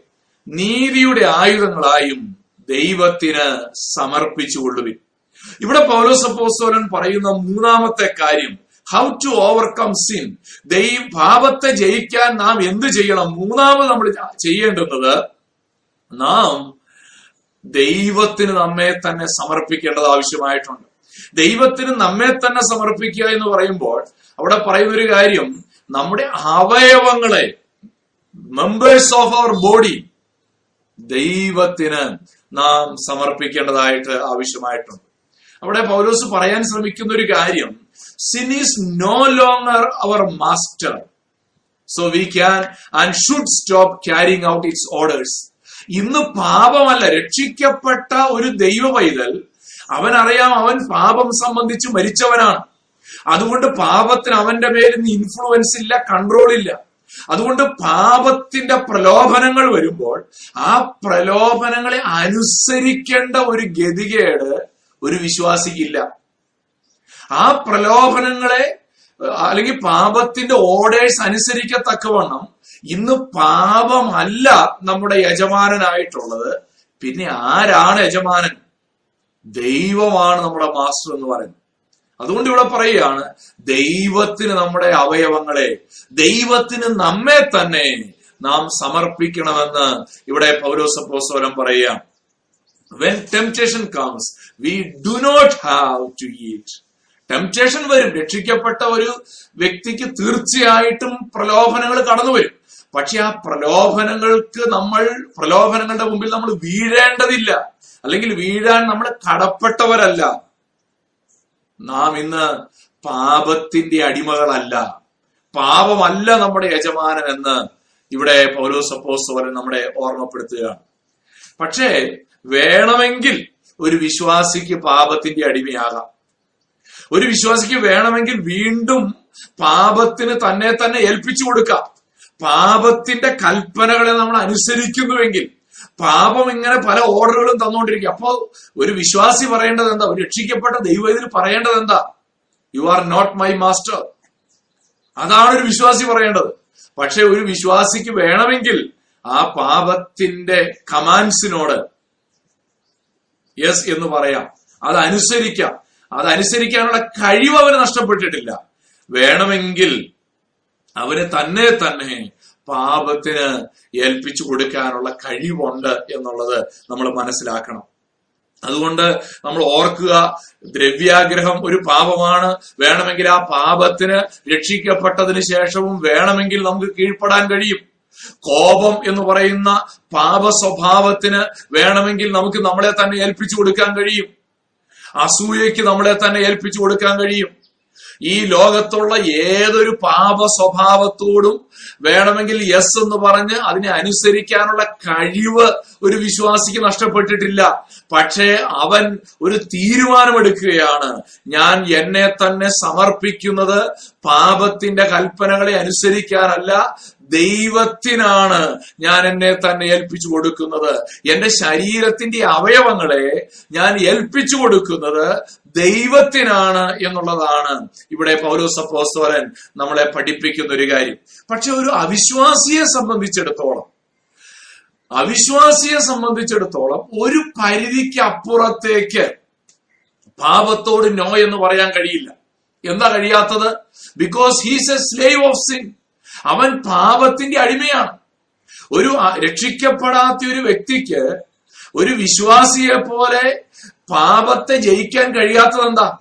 നീതിയുടെ ആയുധങ്ങളായും ദൈവത്തിന് സമർപ്പിച്ചുകൊള്ളുവിൻ. ഇവിടെ പൗലോസ് അപ്പോസ്തലൻ പറയുന്ന മൂന്നാമത്തെ കാര്യം ഹൗ ടു ഓവർകം സിൻ ദൈവ പാപത്തെ ജയിക്കാൻ നാം എന്ത് ചെയ്യണം? മൂന്നാമത് നമ്മൾ ചെയ്യേണ്ടുന്നത് നാം ദൈവത്തിന് നമ്മെ തന്നെ സമർപ്പിക്കേണ്ടത് ആവശ്യമായിട്ടുണ്ട്. ദൈവത്തിന് നമ്മെ തന്നെ സമർപ്പിക്കുക എന്ന് പറയുമ്പോൾ അവിടെ പറയുന്നൊരു കാര്യം നമ്മുടെ അവയവങ്ങളെ മെമ്പേഴ്സ് ഓഫ് അവർ ബോഡി ദൈവത്തിന് നാം സമർപ്പിക്കേണ്ടതായിട്ട് ആവശ്യമായിട്ടുണ്ട്. അവിടെ പൗലോസ് പറയാൻ ശ്രമിക്കുന്ന ഒരു കാര്യം sin is no longer our master so we can and should stop carrying out its orders ഇന്ന് പാപമല്ല രക്ഷിക്കപ്പെട്ട ഒരു ദൈവ പൈതൽ അവൻ അറിയാം അവൻ പാപം സംബന്ധിച്ച് മരിച്ചവനാണ്. അതുകൊണ്ട് പാപത്തിന് അവന്റെ പേരിൽ ഇൻഫ്ലുവൻസ് ഇല്ല കൺട്രോൾ ഇല്ല. അതുകൊണ്ട് പാപത്തിന്റെ പ്രലോഭനങ്ങൾ വരുമ്പോൾ ആ പ്രലോഭനങ്ങളെ അനുസരിക്കേണ്ട ഒരു ഗതികേട് ഒരു വിശ്വാസിക്കില്ല. ആ പ്രലോഭനങ്ങളെ അല്ലെങ്കിൽ പാപത്തിന്റെ ഓർഡേഴ്സ് അനുസരിക്കത്തക്കവണ്ണം ഇന്ന് പാപമല്ല നമ്മുടെ യജമാനനായിട്ടുള്ളത്. പിന്നെ ആരാണ് യജമാനൻ? ദൈവമാണ് നമ്മുടെ മാസ്റ്റർ എന്ന് പറയുന്നത്. അതുകൊണ്ട് ഇവിടെ പറയുകയാണ് ദൈവത്തിന് നമ്മുടെ അവയവങ്ങളെ ദൈവത്തിന് നമ്മെ തന്നെ നാം സമർപ്പിക്കണമെന്ന് ഇവിടെ പൗരോസപ്പോസ്വരം പറയുകയാണ്. When temptation comes we do not have to eat temptation വരും. രക്ഷിക്കപ്പെട്ട ഒരു വ്യക്തിക്ക് തീർച്ചയായിട്ടും പ്രലോഭനങ്ങൾ കടന്നു വരും പക്ഷെ ആ പ്രലോഭനങ്ങൾക്ക് നമ്മൾ പ്രലോഭനങ്ങളുടെ മുമ്പിൽ നമ്മൾ വീഴേണ്ടതില്ല. അല്ലെങ്കിൽ വീഴാൻ നമ്മൾ കടപ്പെട്ടവരല്ല. നാം ഇന്ന് പാപത്തിന്റെ അടിമകളല്ല. പാപമല്ല നമ്മുടെ യജമാനൻ എന്ന് ഇവിടെ പൗലോസ് പോലെ നമ്മളെ ഓർമ്മപ്പെടുത്തുകയാണ്. പക്ഷേ വേണമെങ്കിൽ ഒരു വിശ്വാസിക്ക് പാപത്തിന്റെ അടിമയാകാം. ഒരു വിശ്വാസിക്ക് വേണമെങ്കിൽ വീണ്ടും പാപത്തിന് തന്നെ തന്നെ ഏൽപ്പിച്ചു കൊടുക്കാം. പാപത്തിന്റെ കൽപ്പനകളെ നമ്മൾ അനുസരിക്കുന്നുവെങ്കിൽ പാപം ഇങ്ങനെ പല ഓർഡറുകളും തന്നുകൊണ്ടിരിക്കും അപ്പോ ഒരു വിശ്വാസി പറയേണ്ടത് എന്താ? ഒരു രക്ഷിക്കപ്പെട്ട ദൈവം ഇതിൽ പറയേണ്ടത് എന്താ? You are not my master അതാണ് ഒരു വിശ്വാസി പറയേണ്ടത്. പക്ഷെ ഒരു വിശ്വാസിക്ക് വേണമെങ്കിൽ ആ പാപത്തിന്റെ കമാൻഡ്സിനോട് യെസ് എന്ന് പറയാം. അത് അനുസരിക്കാം. അത് അനുസരിക്കാനുള്ള കഴിവ് അവന് നഷ്ടപ്പെട്ടിട്ടില്ല. വേണമെങ്കിൽ അവനെ തന്നെ തന്നെ പാപത്തിന് ഏൽപ്പിച്ചു കൊടുക്കാനുള്ള കഴിവുണ്ട് എന്നുള്ളത് നമ്മൾ മനസ്സിലാക്കണം. അതുകൊണ്ട് നമ്മൾ ഓർക്കുക ദ്രവ്യാഗ്രഹം ഒരു പാപമാണ്. വേണമെങ്കിൽ ആ പാപത്തിന് രക്ഷിക്കപ്പെട്ടതിന് ശേഷവും വേണമെങ്കിൽ നമുക്ക് കീഴ്പ്പെടാൻ കഴിയും. കോപം എന്ന് പറയുന്ന പാപ സ്വഭാവത്തിന് വേണമെങ്കിൽ നമുക്ക് നമ്മളെ തന്നെ ഏൽപ്പിച്ചു കൊടുക്കാൻ കഴിയും. അസൂയയ്ക്ക് നമ്മളെ തന്നെ ഏൽപ്പിച്ചു കൊടുക്കാൻ കഴിയും. ഈ ലോകത്തുള്ള ഏതൊരു പാപ സ്വഭാവത്തോടും വേണമെങ്കിൽ യെസ് എന്ന് പറഞ്ഞ് അതിനെ അനുസരിക്കാനുള്ള കഴിവ് ഒരു വിശ്വാസിക്ക് നഷ്ടപ്പെട്ടിട്ടില്ല. പക്ഷേ അവൻ ഒരു തീരുമാനമെടുക്കുകയാണ്. ഞാൻ എന്നെ തന്നെ സമർപ്പിക്കുന്നത് പാപത്തിന്റെ കൽപ്പനകളെ അനുസരിക്കാനല്ല ദൈവത്തിനാണ് ഞാൻ എന്നെ തന്നെ ഏൽപ്പിച്ചു കൊടുക്കുന്നത്. എന്റെ ശരീരത്തിന്റെ അവയവങ്ങളെ ഞാൻ ഏൽപ്പിച്ചു കൊടുക്കുന്നത് ദൈവത്തിനാണ് എന്നുള്ളതാണ്. ഇവിടെ പൗലോസ് അപ്പോസ്തലൻ നമ്മളെ പഠിപ്പിക്കുന്ന ഒരു കാര്യം. പക്ഷെ ഒരു അവിശ്വാസിയെ സംബന്ധിച്ചിടത്തോളം അവിശ്വാസിയെ സംബന്ധിച്ചിടത്തോളം ഒരു പരിധിക്ക് അപ്പുറത്തേക്ക് പാപത്തോട് നോ എന്ന് പറയാൻ കഴിയില്ല. എന്താ കഴിയാത്തത്? Because he's a slave of sin അവൻ പാപത്തിന്റെ അടിമയാണ്. ഒരു രക്ഷിക്കപ്പെടാത്ത ഒരു വ്യക്തിക്ക് ഒരു വിശ്വാസിയെ പോലെ പാപത്തെ ജയിക്കാൻ കഴിയാത്തത് എന്താ?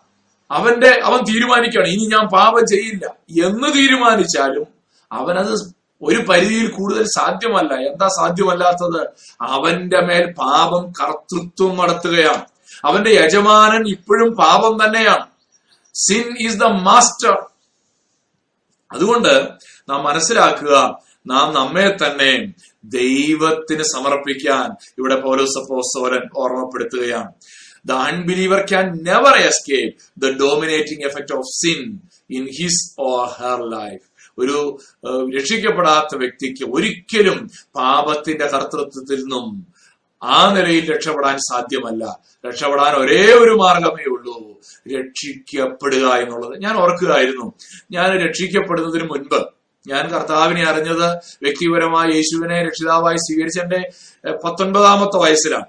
അവന്റെ അവൻ തീരുമാനിക്കണം ഇനി ഞാൻ പാപം ചെയ്യില്ല. എന്ന് തീരുമാനിച്ചാലും അവനത് ഒരു പരിധിയിൽ കൂടുതൽ സാധ്യമല്ല. എന്താ സാധ്യമല്ലാത്തത്? അവന്റെ മേൽ പാപം കർത്തൃത്വം നടത്തുകയാണ്. അവന്റെ യജമാനൻ ഇപ്പോഴും പാപം തന്നെയാണ്. സിൻ ഈസ് ദ മാസ്റ്റർ അതുകൊണ്ട് നാം മനസ്സിലാക്കുക നാം നമ്മെ തന്നെ ദൈവത്തിന് സമർപ്പിക്കാൻ ഇവിടെ പൗലോസ് അപ്പോസ്തലൻ ഓർമ്മപ്പെടുത്തുകയാണ്. The unbeliever can never escape the dominating effect of sin in his or her life ഒരു രക്ഷിക്കപ്പെടാത്ത വ്യക്തിക്ക് ഒരിക്കലും പാപത്തിന്റെ കർത്തൃത്വത്തിൽ നിന്നും ആ നിലയിൽ രക്ഷപ്പെടാൻ സാധ്യമല്ല. രക്ഷപ്പെടാൻ ഒരേ ഒരു മാർഗമേ ഉള്ളൂ. രക്ഷിക്കപ്പെടുക എന്നുള്ളത്. ഞാൻ ഓർക്കുകയായിരുന്നു. ഞാൻ രക്ഷിക്കപ്പെടുന്നതിന് മുൻപ് ഞാൻ കർത്താവിനെ അറിഞ്ഞത് വ്യക്തിപരമായി യേശുവിനെ രക്ഷിതാവായി സ്വീകരിച്ച എന്റെ പത്തൊൻപതാമത്തെ വയസ്സിലാണ്.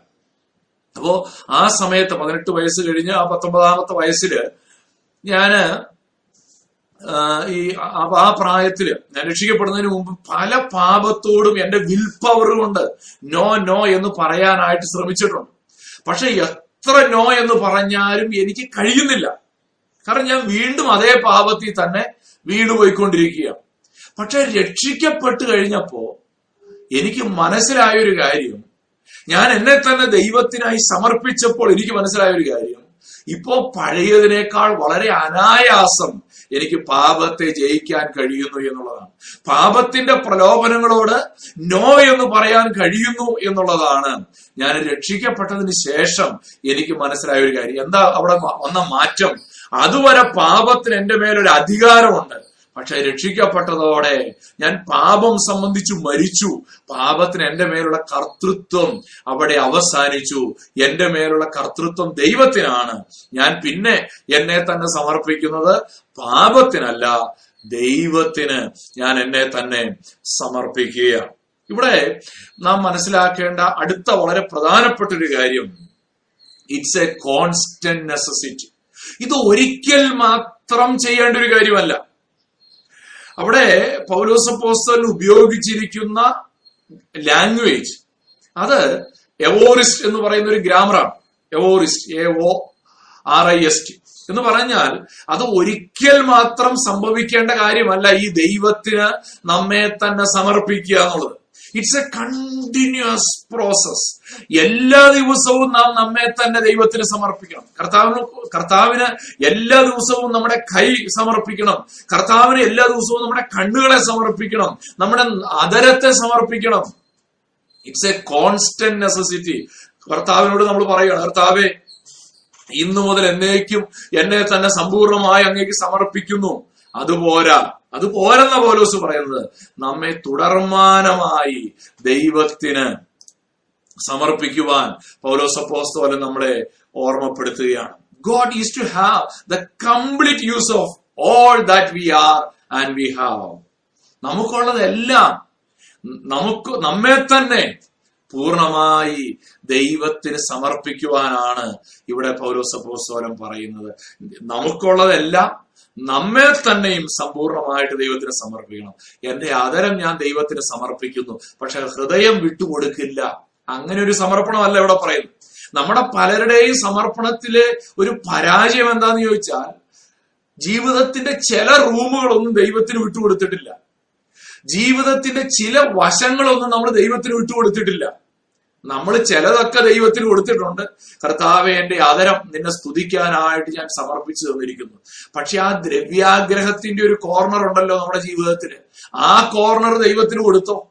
അപ്പോ ആ സമയത്ത് പതിനെട്ട് വയസ്സ് കഴിഞ്ഞ് ആ പത്തൊമ്പതാമത്തെ വയസ്സിൽ ഞാൻ ഈ ആ പ്രായത്തിൽ ഞാൻ രക്ഷിക്കപ്പെടുന്നതിന് മുമ്പ് പല പാപത്തോടും എന്റെ വിൽ പവർ കൊണ്ട് നോ നോ എന്ന് പറയാനായിട്ട് ശ്രമിച്ചിട്ടുണ്ട്. പക്ഷെ എത്ര നോ എന്ന് പറഞ്ഞാലും എനിക്ക് കഴിയുന്നില്ല. കാരണം ഞാൻ വീണ്ടും അതേ പാപത്തിൽ തന്നെ വീണ് പോയിക്കൊണ്ടിരിക്കുകയാണ് പക്ഷെ രക്ഷിക്കപ്പെട്ട് കഴിഞ്ഞപ്പോ എനിക്ക് മനസ്സിലായ ഒരു കാര്യം. ഞാൻ എന്നെ തന്നെ ദൈവത്തിനായി സമർപ്പിച്ചപ്പോൾ എനിക്ക് മനസ്സിലായ ഒരു കാര്യം. ഇപ്പോ പഴയതിനേക്കാൾ വളരെ അനായാസം എനിക്ക് പാപത്തെ ജയിക്കാൻ കഴിയുന്നു എന്നുള്ളതാണ്. പാപത്തിന്റെ പ്രലോഭനങ്ങളോട് നോ എന്ന് പറയാൻ കഴിയുന്നു എന്നുള്ളതാണ്. ഞാൻ രക്ഷിക്കപ്പെട്ടതിന് ശേഷം എനിക്ക് മനസ്സിലായ ഒരു കാര്യം. എന്താ അവിടെ വന്ന മാറ്റം? അതുവരെ പാപത്തിന് എന്റെ മേലൊരു അധികാരമുണ്ട്. പക്ഷെ രക്ഷിക്കപ്പെട്ടതോടെ ഞാൻ പാപം സംബന്ധിച്ചു മരിച്ചു. പാപത്തിന് എന്റെ മേലുള്ള കർത്തൃത്വം അവിടെ അവസാനിച്ചു. എന്റെ മേലുള്ള കർത്തൃത്വം ദൈവത്തിനാണ്. ഞാൻ പിന്നെ എന്നെ തന്നെ സമർപ്പിക്കുന്നത് പാപത്തിനല്ല ദൈവത്തിന് ഞാൻ എന്നെ തന്നെ സമർപ്പിക്കുകയാണ്. ഇവിടെ നാം മനസ്സിലാക്കേണ്ട അടുത്ത വളരെ പ്രധാനപ്പെട്ട ഒരു കാര്യം. ഇറ്റ്സ് എ കോൺസ്റ്റന്റ് നെസസിറ്റി ഇത് ഒരിക്കൽ മാത്രം ചെയ്യേണ്ട ഒരു കാര്യമല്ല. അവിടെ പൗലോസപ്പോസ്തലൻ ഉപയോഗിച്ചിരിക്കുന്ന ലാംഗ്വേജ് അത് എവോറിസ്റ്റ് എന്ന് പറയുന്ന ഒരു ഗ്രാമറാണ് aorist A O R I S T. എന്ന് പറഞ്ഞാൽ അത് ഒരിക്കൽ മാത്രം സംഭവിക്കേണ്ട കാര്യമല്ല ഈ ദൈവത്തിന് നമ്മെ തന്നെ സമർപ്പിക്കുക എന്നുള്ളത്. ഇറ്റ്സ് എ കണ്ടിന്യൂസ് പ്രോസസ് എല്ലാ ദിവസവും നാം നമ്മെ തന്നെ ദൈവത്തിന് സമർപ്പിക്കണം. കർത്താവിന് കർത്താവിന് എല്ലാ ദിവസവും നമ്മുടെ കൈ സമർപ്പിക്കണം. കർത്താവിന് എല്ലാ ദിവസവും നമ്മുടെ കണ്ണുകളെ സമർപ്പിക്കണം. നമ്മുടെ അതരത്തെ സമർപ്പിക്കണം. ഇറ്റ്സ് എ കോൺസ്റ്റന്റ് നെസസിറ്റി കർത്താവിനോട് നമ്മൾ പറയുകയാണ് കർത്താവെ ഇന്നു മുതൽ എന്നേക്കും എന്നെ തന്നെ സമ്പൂർണമായി അങ്ങേക്ക് സമർപ്പിക്കുന്നു. അതുപോരാ അത് പോരെന്ന പോലോസ് പറയുന്നത്. നമ്മെ തുടർമാനമായി ദൈവത്തിന് സമർപ്പിക്കുവാൻ പൗലോസ് അപ്പോസ്തോലൻ നമ്മളെ ഓർമ്മപ്പെടുത്തുകയാണ്. God is to have the complete use of all that we are and we have നമുക്കുള്ളതെല്ലാം നമുക്ക് നമ്മെ തന്നെ പൂർണമായി ദൈവത്തിന് സമർപ്പിക്കുവാനാണ് ഇവിടെ പൗരോസപ്പോസ്തോലം പറയുന്നത്. നമുക്കുള്ളതെല്ലാം നമ്മെ തന്നെയും സമ്പൂർണമായിട്ട് ദൈവത്തിന് സമർപ്പിക്കണം. എന്റെ ആദരം ഞാൻ ദൈവത്തിന് സമർപ്പിക്കുന്നു. പക്ഷെ ഹൃദയം വിട്ടുകൊടുക്കില്ല. അങ്ങനെ ഒരു സമർപ്പണമല്ല ഇവിടെ പറയുന്നത്. നമ്മുടെ പലരുടെയും സമർപ്പണത്തിലെ ഒരു പരാജയം എന്താന്ന് ചോദിച്ചാൽ ജീവിതത്തിന്റെ ചില റൂമുകളൊന്നും ദൈവത്തിന് വിട്ടുകൊടുത്തിട്ടില്ല. ജീവിതത്തിന്റെ ചില വശങ്ങളൊന്നും നമ്മൾ ദൈവത്തിന് വിട്ടുകൊടുത്തിട്ടില്ല. നമ്മൾ ചിലതൊക്കെ ദൈവത്തിന് കൊടുത്തിട്ടുണ്ട്. കർത്താവെ എന്റെ ആദരം നിന്നെ സ്തുതിക്കാനായിട്ട് ഞാൻ സമർപ്പിച്ചു തന്നിരിക്കുന്നു. പക്ഷെ ആ ദ്രവ്യാഗ്രഹത്തിന്റെ ഒരു കോർണർ ഉണ്ടല്ലോ നമ്മുടെ ജീവിതത്തിൽ ആ കോർണർ ദൈവത്തിന് കൊടുത്തോ?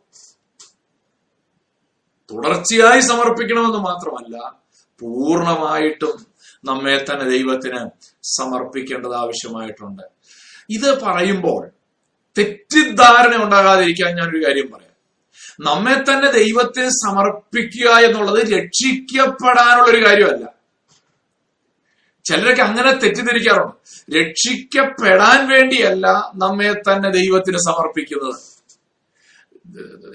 തുടർച്ചയായി സമർപ്പിക്കണമെന്ന് മാത്രമല്ല പൂർണമായിട്ടും നമ്മെ തന്നെ ദൈവത്തിന് സമർപ്പിക്കേണ്ടത് ആവശ്യമായിട്ടുണ്ട്. ഇത് പറയുമ്പോൾ തെറ്റിദ്ധാരണ ഉണ്ടാകാതിരിക്കാൻ ഞാനൊരു കാര്യം പറയാം. നമ്മെ തന്നെ ദൈവത്തെ സമർപ്പിക്കുക എന്നുള്ളത് രക്ഷിക്കപ്പെടാനുള്ള ഒരു കാര്യമല്ല. ചിലരൊക്കെ അങ്ങനെ തെറ്റിദ്ധരിക്കാറുണ്ട്. രക്ഷിക്കപ്പെടാൻ വേണ്ടിയല്ല നമ്മെ തന്നെ ദൈവത്തിന് സമർപ്പിക്കുന്നത്.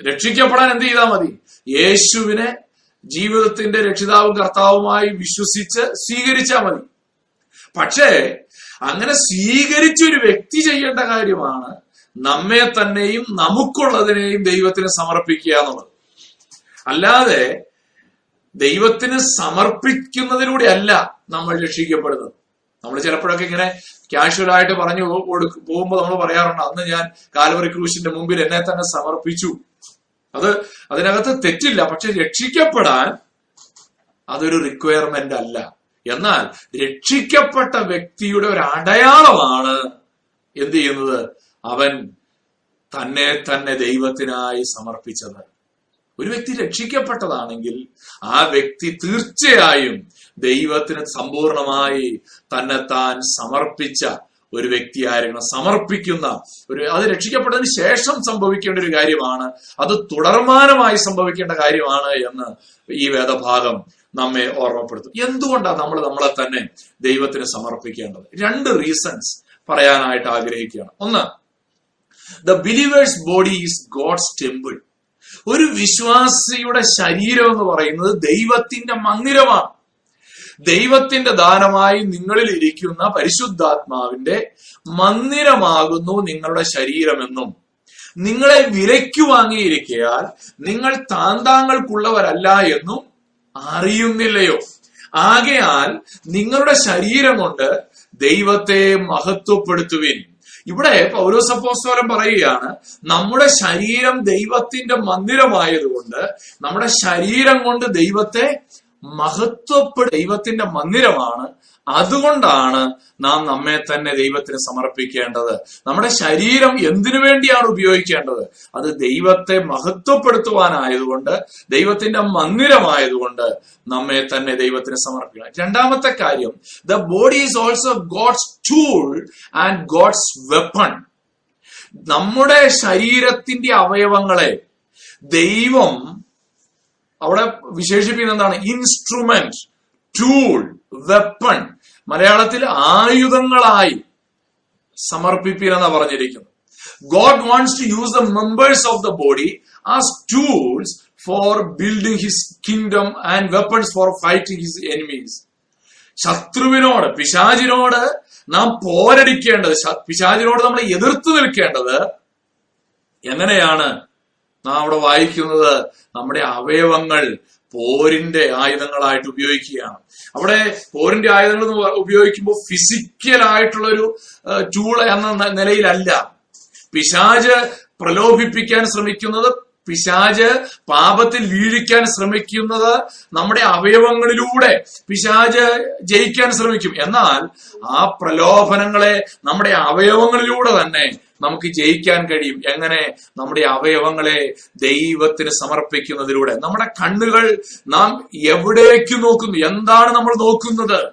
രക്ഷിക്കപ്പെടാൻ എന്ത് ചെയ്താൽ മതി? യേശുവിനെ ജീവിതത്തിന്റെ രക്ഷിതാവും കർത്താവുമായി വിശ്വസിച്ച് സ്വീകരിച്ചാൽ മതി. പക്ഷേ അങ്ങനെ സ്വീകരിച്ച ഒരു വ്യക്തി ചെയ്യേണ്ട കാര്യമാണ് നമ്മെ തന്നെയും നമുക്കുള്ളതിനെയും ദൈവത്തിന് സമർപ്പിക്കുക എന്നുള്ളത്. അല്ലാതെ ദൈവത്തിന് സമർപ്പിക്കുന്നതിലൂടെ അല്ല നമ്മൾ രക്ഷിക്കപ്പെടുന്നത്. നമ്മൾ ചിലപ്പോഴൊക്കെ ഇങ്ങനെ കാഷ്വലായിട്ട് പറഞ്ഞു പോകുമ്പോൾ നമ്മൾ പറയാറുണ്ട് അന്ന് ഞാൻ കാൽവറി ക്രൂശിന്റെ മുമ്പിൽ എന്നെ തന്നെ സമർപ്പിച്ചു. അത് അതിനകത്ത് തെറ്റില്ല പക്ഷെ രക്ഷിക്കപ്പെടാൻ അതൊരു റിക്വയർമെന്റ് അല്ല. എന്നാൽ രക്ഷിക്കപ്പെട്ട വ്യക്തിയുടെ ഒരു അടയാളമാണ് എന്ത് ചെയ്യുന്നത്? അവൻ തന്നെ തന്നെ ദൈവത്തിനായി സമർപ്പിച്ചത്. ഒരു വ്യക്തി രക്ഷിക്കപ്പെട്ടതാണെങ്കിൽ ആ വ്യക്തി തീർച്ചയായും ദൈവത്തിന് സമ്പൂർണമായി തന്നെത്താൻ സമർപ്പിച്ച ഒരു വ്യക്തിയായിരിക്കണം സമർപ്പിക്കുന്ന ഒരു അത് രക്ഷിക്കപ്പെട്ടതിന് ശേഷം സംഭവിക്കേണ്ട ഒരു കാര്യമാണ്. അത് തുടർമാനമായി സംഭവിക്കേണ്ട കാര്യമാണ് എന്ന് ഈ വേദഭാഗം നമ്മെ ഓർമ്മപ്പെടുത്തും. എന്തുകൊണ്ടാണ് നമ്മൾ നമ്മളെ തന്നെ ദൈവത്തിന് സമർപ്പിക്കേണ്ടത്? രണ്ട് റീസൺസ് പറയാനായിട്ട് ആഗ്രഹിക്കുകയാണ്. ഒന്ന് the believer's body is God's temple ഒരു വിശ്വാസിയുടെ ശരീരം എന്ന് പറയുന്നത് ദൈവത്തിന്റെ മന്ദിരമാണ്. ദൈവത്തിന്റെ ദാനമായി നിങ്ങളിൽ ഇരിക്കുന്ന പരിശുദ്ധാത്മാവിന്റെ മന്ദിരമാകുന്നു നിങ്ങളുടെ ശരീരമെന്നും. നിങ്ങളെ വിലയ്ക്കു വാങ്ങിയിരിക്കയാൽ നിങ്ങൾ താന്താങ്ങൾക്കുള്ളവരല്ല എന്നും അറിയുന്നില്ലയോ? ആകയാൽ നിങ്ങളുടെ ശരീരം കൊണ്ട് ദൈവത്തെ മഹത്വപ്പെടുത്തുവിൻ. ഇവിടെ പൗരോസപ്പോസ്തോലം പറയുകയാണ് നമ്മുടെ ശരീരം ദൈവത്തിന്റെ മന്ദിരമായതുകൊണ്ട് നമ്മുടെ ശരീരം കൊണ്ട് ദൈവത്തെ മഹത്വപ്പെടു ദൈവത്തിന്റെ മന്ദിരമാണ് അതുകൊണ്ടാണ് നാം നമ്മെ തന്നെ ദൈവത്തിന് സമർപ്പിക്കേണ്ടത്. നമ്മുടെ ശരീരം എന്തിനു വേണ്ടിയാണ് ഉപയോഗിക്കേണ്ടത്? അത് ദൈവത്തെ മഹത്വപ്പെടുത്തുവാനായതുകൊണ്ട് ദൈവത്തിന്റെ മന്ദിരമായതുകൊണ്ട് നമ്മെ തന്നെ ദൈവത്തിന് സമർപ്പിക്കണം. രണ്ടാമത്തെ കാര്യം the body is also God's tool and God's weapon നമ്മുടെ ശരീരത്തിന്റെ അവയവങ്ങളെ ദൈവം അവിടെ വിശേഷിപ്പിക്കുന്ന എന്താണ്? ഇൻസ്ട്രുമെന്റ് ടൂൾ വെപ്പൺ മലയാളത്തിൽ ആയുധങ്ങളായി സമർപ്പിപ്പിനെന്നാണ് പറഞ്ഞിരിക്കുന്നത് God wants to use the members of the body as tools for building his kingdom and weapons for fighting his enemies ശത്രുവിനോട് പിശാചിനോട് നാം പോരടിക്കേണ്ടത് പിശാചിനോട് നമ്മൾ എതിർത്ത് നിൽക്കേണ്ടത് എങ്ങനെയാണ് നാം അവിടെ വായിക്കുന്നത്? നമ്മുടെ അവയവങ്ങൾ പോരിന്റെ ആയുധങ്ങളായിട്ട് ഉപയോഗിക്കുകയാണ്. അവിടെ പോരിന്റെ ആയുധങ്ങൾ ഉപയോഗിക്കുമ്പോൾ ഫിസിക്കൽ ആയിട്ടുള്ള ഒരു ടൂൾ എന്ന നിലയിലല്ല. പിശാജ് പ്രലോഭിപ്പിക്കാൻ ശ്രമിക്കുന്നത് പിശാജ് പാപത്തിൽ വീഴിക്കാൻ ശ്രമിക്കുന്നത് നമ്മുടെ അവയവങ്ങളിലൂടെ പിശാജ് ജയിക്കാൻ ശ്രമിക്കും. എന്നാൽ ആ പ്രലോഭനങ്ങളെ നമ്മുടെ അവയവങ്ങളിലൂടെ തന്നെ നമുക്ക് ജയിക്കാൻ കഴിയും. എങ്ങനെ നമ്മുടെ അവയവങ്ങളെ ദൈവത്തിന് സമർപ്പിക്കുന്നതിലൂടെ. നമ്മുടെ കണ്ണുകൾ നാം എവിടേക്ക് നോക്കുന്നു? എന്താണ് നമ്മൾ നോക്കുന്നത്?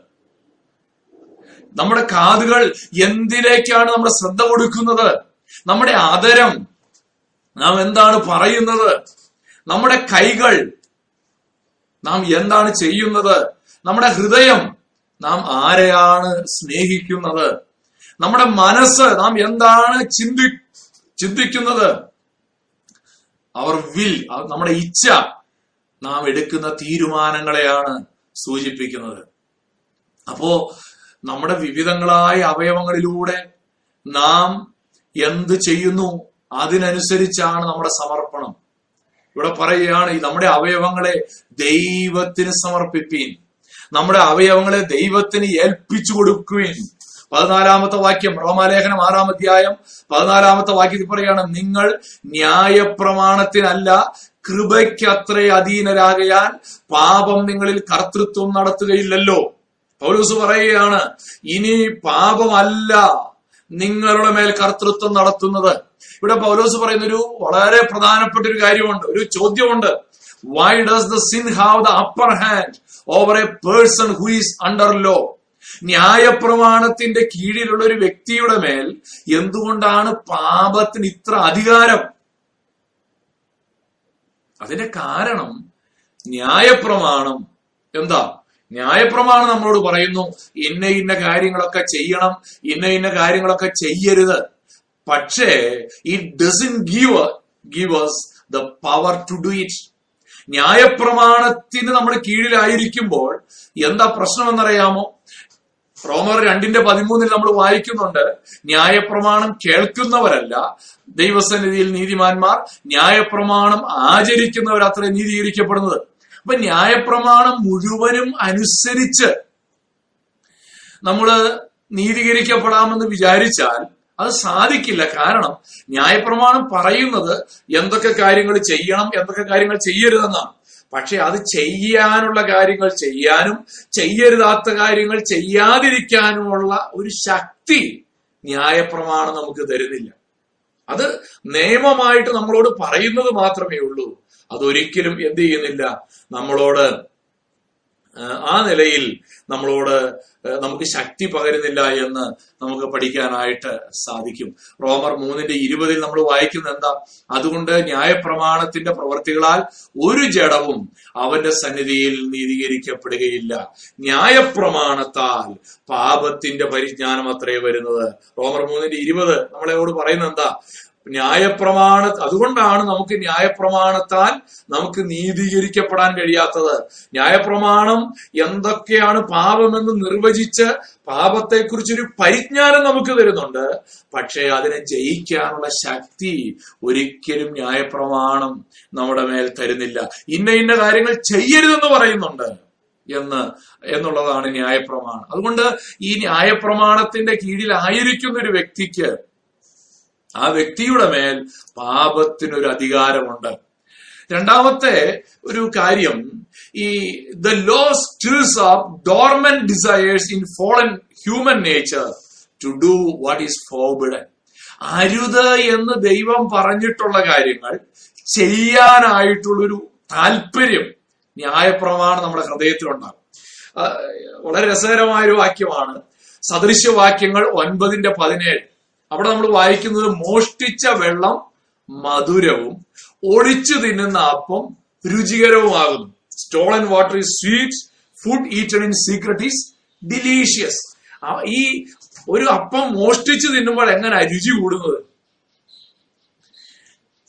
നമ്മുടെ കാതുകൾ എന്തിലേക്കാണ് നമ്മൾ ശ്രദ്ധ കൊടുക്കുന്നത്? നമ്മുടെ ആദരം നാം എന്താണ് പറയുന്നത്? നമ്മുടെ കൈകൾ നാം എന്താണ് ചെയ്യുന്നത്? നമ്മുടെ ഹൃദയം നാം ആരെയാണ് സ്നേഹിക്കുന്നത്? നമ്മുടെ മനസ്സ് നാം എന്താണ് ചിന്തി ചിന്തിക്കുന്നത്? അവർ വിൽ നമ്മുടെ ഇച്ഛ നാം എടുക്കുന്ന തീരുമാനങ്ങളെയാണ് സൂചിപ്പിക്കുന്നത്. അപ്പോ നമ്മുടെ വിവിധങ്ങളായ അവയവങ്ങളിലൂടെ നാം എന്ത് ചെയ്യുന്നു? അതിനനുസരിച്ചാണ് നമ്മുടെ സമർപ്പണം. ഇവിടെ പറയുകയാണ് നമ്മുടെ അവയവങ്ങളെ ദൈവത്തിന് സമർപ്പിപ്പീൻ. നമ്മുടെ അവയവങ്ങളെ ദൈവത്തിന് ഏൽപ്പിച്ചു കൊടുക്കുവിൻ. പതിനാലാമത്തെ വാക്യം റോമാലേഖനം ആറാം അധ്യായം. പതിനാലാമത്തെ വാക്യത്തിൽ പറയാണ് നിങ്ങൾ ന്യായപ്രമാണത്തിനല്ല കൃപയ്ക്കത്രേ അധീനരാകയാൽ പാപം നിങ്ങളിൽ കർത്തൃത്വം നടത്തുകയില്ലല്ലോ. പൗലൂസ് പറയുകയാണ് ഇനി പാപമല്ല നിങ്ങളുടെ മേൽ കർത്തൃത്വം നടത്തുന്നത്. ഇവിടെ പൗലോസ് പറയുന്ന ഒരു വളരെ പ്രധാനപ്പെട്ട ഒരു കാര്യമുണ്ട് ഒരു ചോദ്യമുണ്ട്. Why does the sin have the upper hand over a person who is under law ന്യായപ്രമാണത്തിന്റെ കീഴിലുള്ള ഒരു വ്യക്തിയുടെ മേൽ എന്തുകൊണ്ടാണ് പാപത്തിന് ഇത്ര അധികാരം? അതിന്റെ കാരണം ന്യായപ്രമാണം. എന്താ? ന്യായപ്രമാണം നമ്മളോട് പറയുന്നു ഇന്ന ഇന്ന കാര്യങ്ങളൊക്കെ ചെയ്യണം ഇന്ന ഇന്ന കാര്യങ്ങളൊക്കെ ചെയ്യരുത്. പക്ഷേ it doesn't give give the power to do it ന്യായപ്രമാണത്തിന് നമ്മൾ കീഴിലായിരിക്കുമ്പോൾ എന്താ പ്രശ്നം എന്നറിയാമോ റോമർ രണ്ടിന്റെ പതിമൂന്നിൽ നമ്മൾ വായിക്കുന്നുണ്ട് ന്യായപ്രമാണം കേൾക്കുന്നവരല്ല. ദൈവസന്നിധിയിൽ നീതിമാന്മാർ ന്യായപ്രമാണം ആചരിക്കുന്നവർ അത്ര നീതീകരിക്കപ്പെടുന്നത്. അപ്പൊ ന്യായപ്രമാണം മുഴുവനും അനുസരിച്ച് നമ്മൾ നീതീകരിക്കപ്പെടാമെന്ന് വിചാരിച്ചാൽ അത് സാധിക്കില്ല. കാരണം ന്യായപ്രമാണം പറയുന്നത് എന്തൊക്കെ കാര്യങ്ങൾ ചെയ്യണം എന്തൊക്കെ കാര്യങ്ങൾ ചെയ്യരുതെന്നാണ്. പക്ഷെ അത് ചെയ്യാനുള്ള കാര്യങ്ങൾ ചെയ്യാനും ചെയ്യരുതാത്ത കാര്യങ്ങൾ ചെയ്യാതിരിക്കാനുമുള്ള ഒരു ശക്തി ന്യായപ്രമാണം നമുക്ക് തരുന്നില്ല. അത് നിയമമായിട്ട് നമ്മളോട് പറയുന്നത് മാത്രമേ ഉള്ളൂ. അതൊരിക്കലും എന്ത് ചെയ്യുന്നില്ല. നമ്മളോട് ആ നിലയിൽ നമ്മളോട് നമുക്ക് ശക്തി പകരുന്നില്ല എന്ന് നമുക്ക് പഠിക്കാനായിട്ട് സാധിക്കും. റോമർ മൂന്നിന്റെ ഇരുപതിൽ നമ്മൾ വായിക്കുന്ന എന്താ? അതുകൊണ്ട് ന്യായപ്രമാണത്തിന്റെ പ്രവർത്തികളാൽ ഒരു ജഡവും അവന്റെ സന്നിധിയിൽ നീതീകരിക്കപ്പെടുകയില്ല. ന്യായപ്രമാണത്താൽ പാപത്തിന്റെ പരിജ്ഞാനം അത്രേ വരുന്നത്. റോമർ മൂന്നിന്റെ ഇരുപത് നമ്മളോട് പറയുന്ന എന്താ? ന്യായപ്രമാണ അതുകൊണ്ടാണ് നമുക്ക് ന്യായപ്രമാണത്താൽ നമുക്ക് നീതീകരിക്കപ്പെടാൻ കഴിയാത്തത്. ന്യായപ്രമാണം എന്തൊക്കെയാണ് പാപമെന്ന് നിർവചിച്ച് പാപത്തെക്കുറിച്ചൊരു പരിജ്ഞാനം നമുക്ക് തരുന്നുണ്ട്. പക്ഷേ അതിനെ ജയിക്കാനുള്ള ശക്തി ഒരിക്കലും ന്യായപ്രമാണം നമ്മുടെ മേൽ തരുന്നില്ല. ഇന്ന ഇന്ന കാര്യങ്ങൾ ചെയ്യരുതെന്ന് പറയുന്നുണ്ട് എന്ന് എന്നുള്ളതാണ് ന്യായപ്രമാണം. അതുകൊണ്ട് ഈ ന്യായപ്രമാണത്തിന്റെ കീഴിലായിരിക്കുന്ന ഒരു വ്യക്തിക്ക് ആ വ്യക്തിയുടെ മേൽ പാപത്തിനൊരു അധികാരമുണ്ട്. രണ്ടാമത്തെ ഒരു കാര്യം ഈ the law stirs up dormant desires in fallen human nature to do what is forbidden അരുത് എന്ന് ദൈവം പറഞ്ഞിട്ടുള്ള കാര്യങ്ങൾ ചെയ്യാനായിട്ടുള്ളൊരു താല്പര്യം ന്യായപ്രമാണം നമ്മുടെ ഹൃദയത്തിലുണ്ടാകും. വളരെ രസകരമായ ഒരു വാക്യമാണ് സദൃശ്യവാക്യങ്ങൾ ഒൻപതിന്റെ പതിനേഴ്. അവിടെ നമ്മൾ വായിക്കുന്നത് മോഷ്ടിച്ച വെള്ളം മധുരവും ഒളിച്ചു തിന്നുന്ന അപ്പം രുചികരവുമാകുന്നു. Stolen water is sweet food eaten in secret is delicious ഈ ഒരു അപ്പം മോഷ്ടിച്ചു തിന്നുമ്പോൾ എങ്ങനെ രുചി കൂടുന്നത്?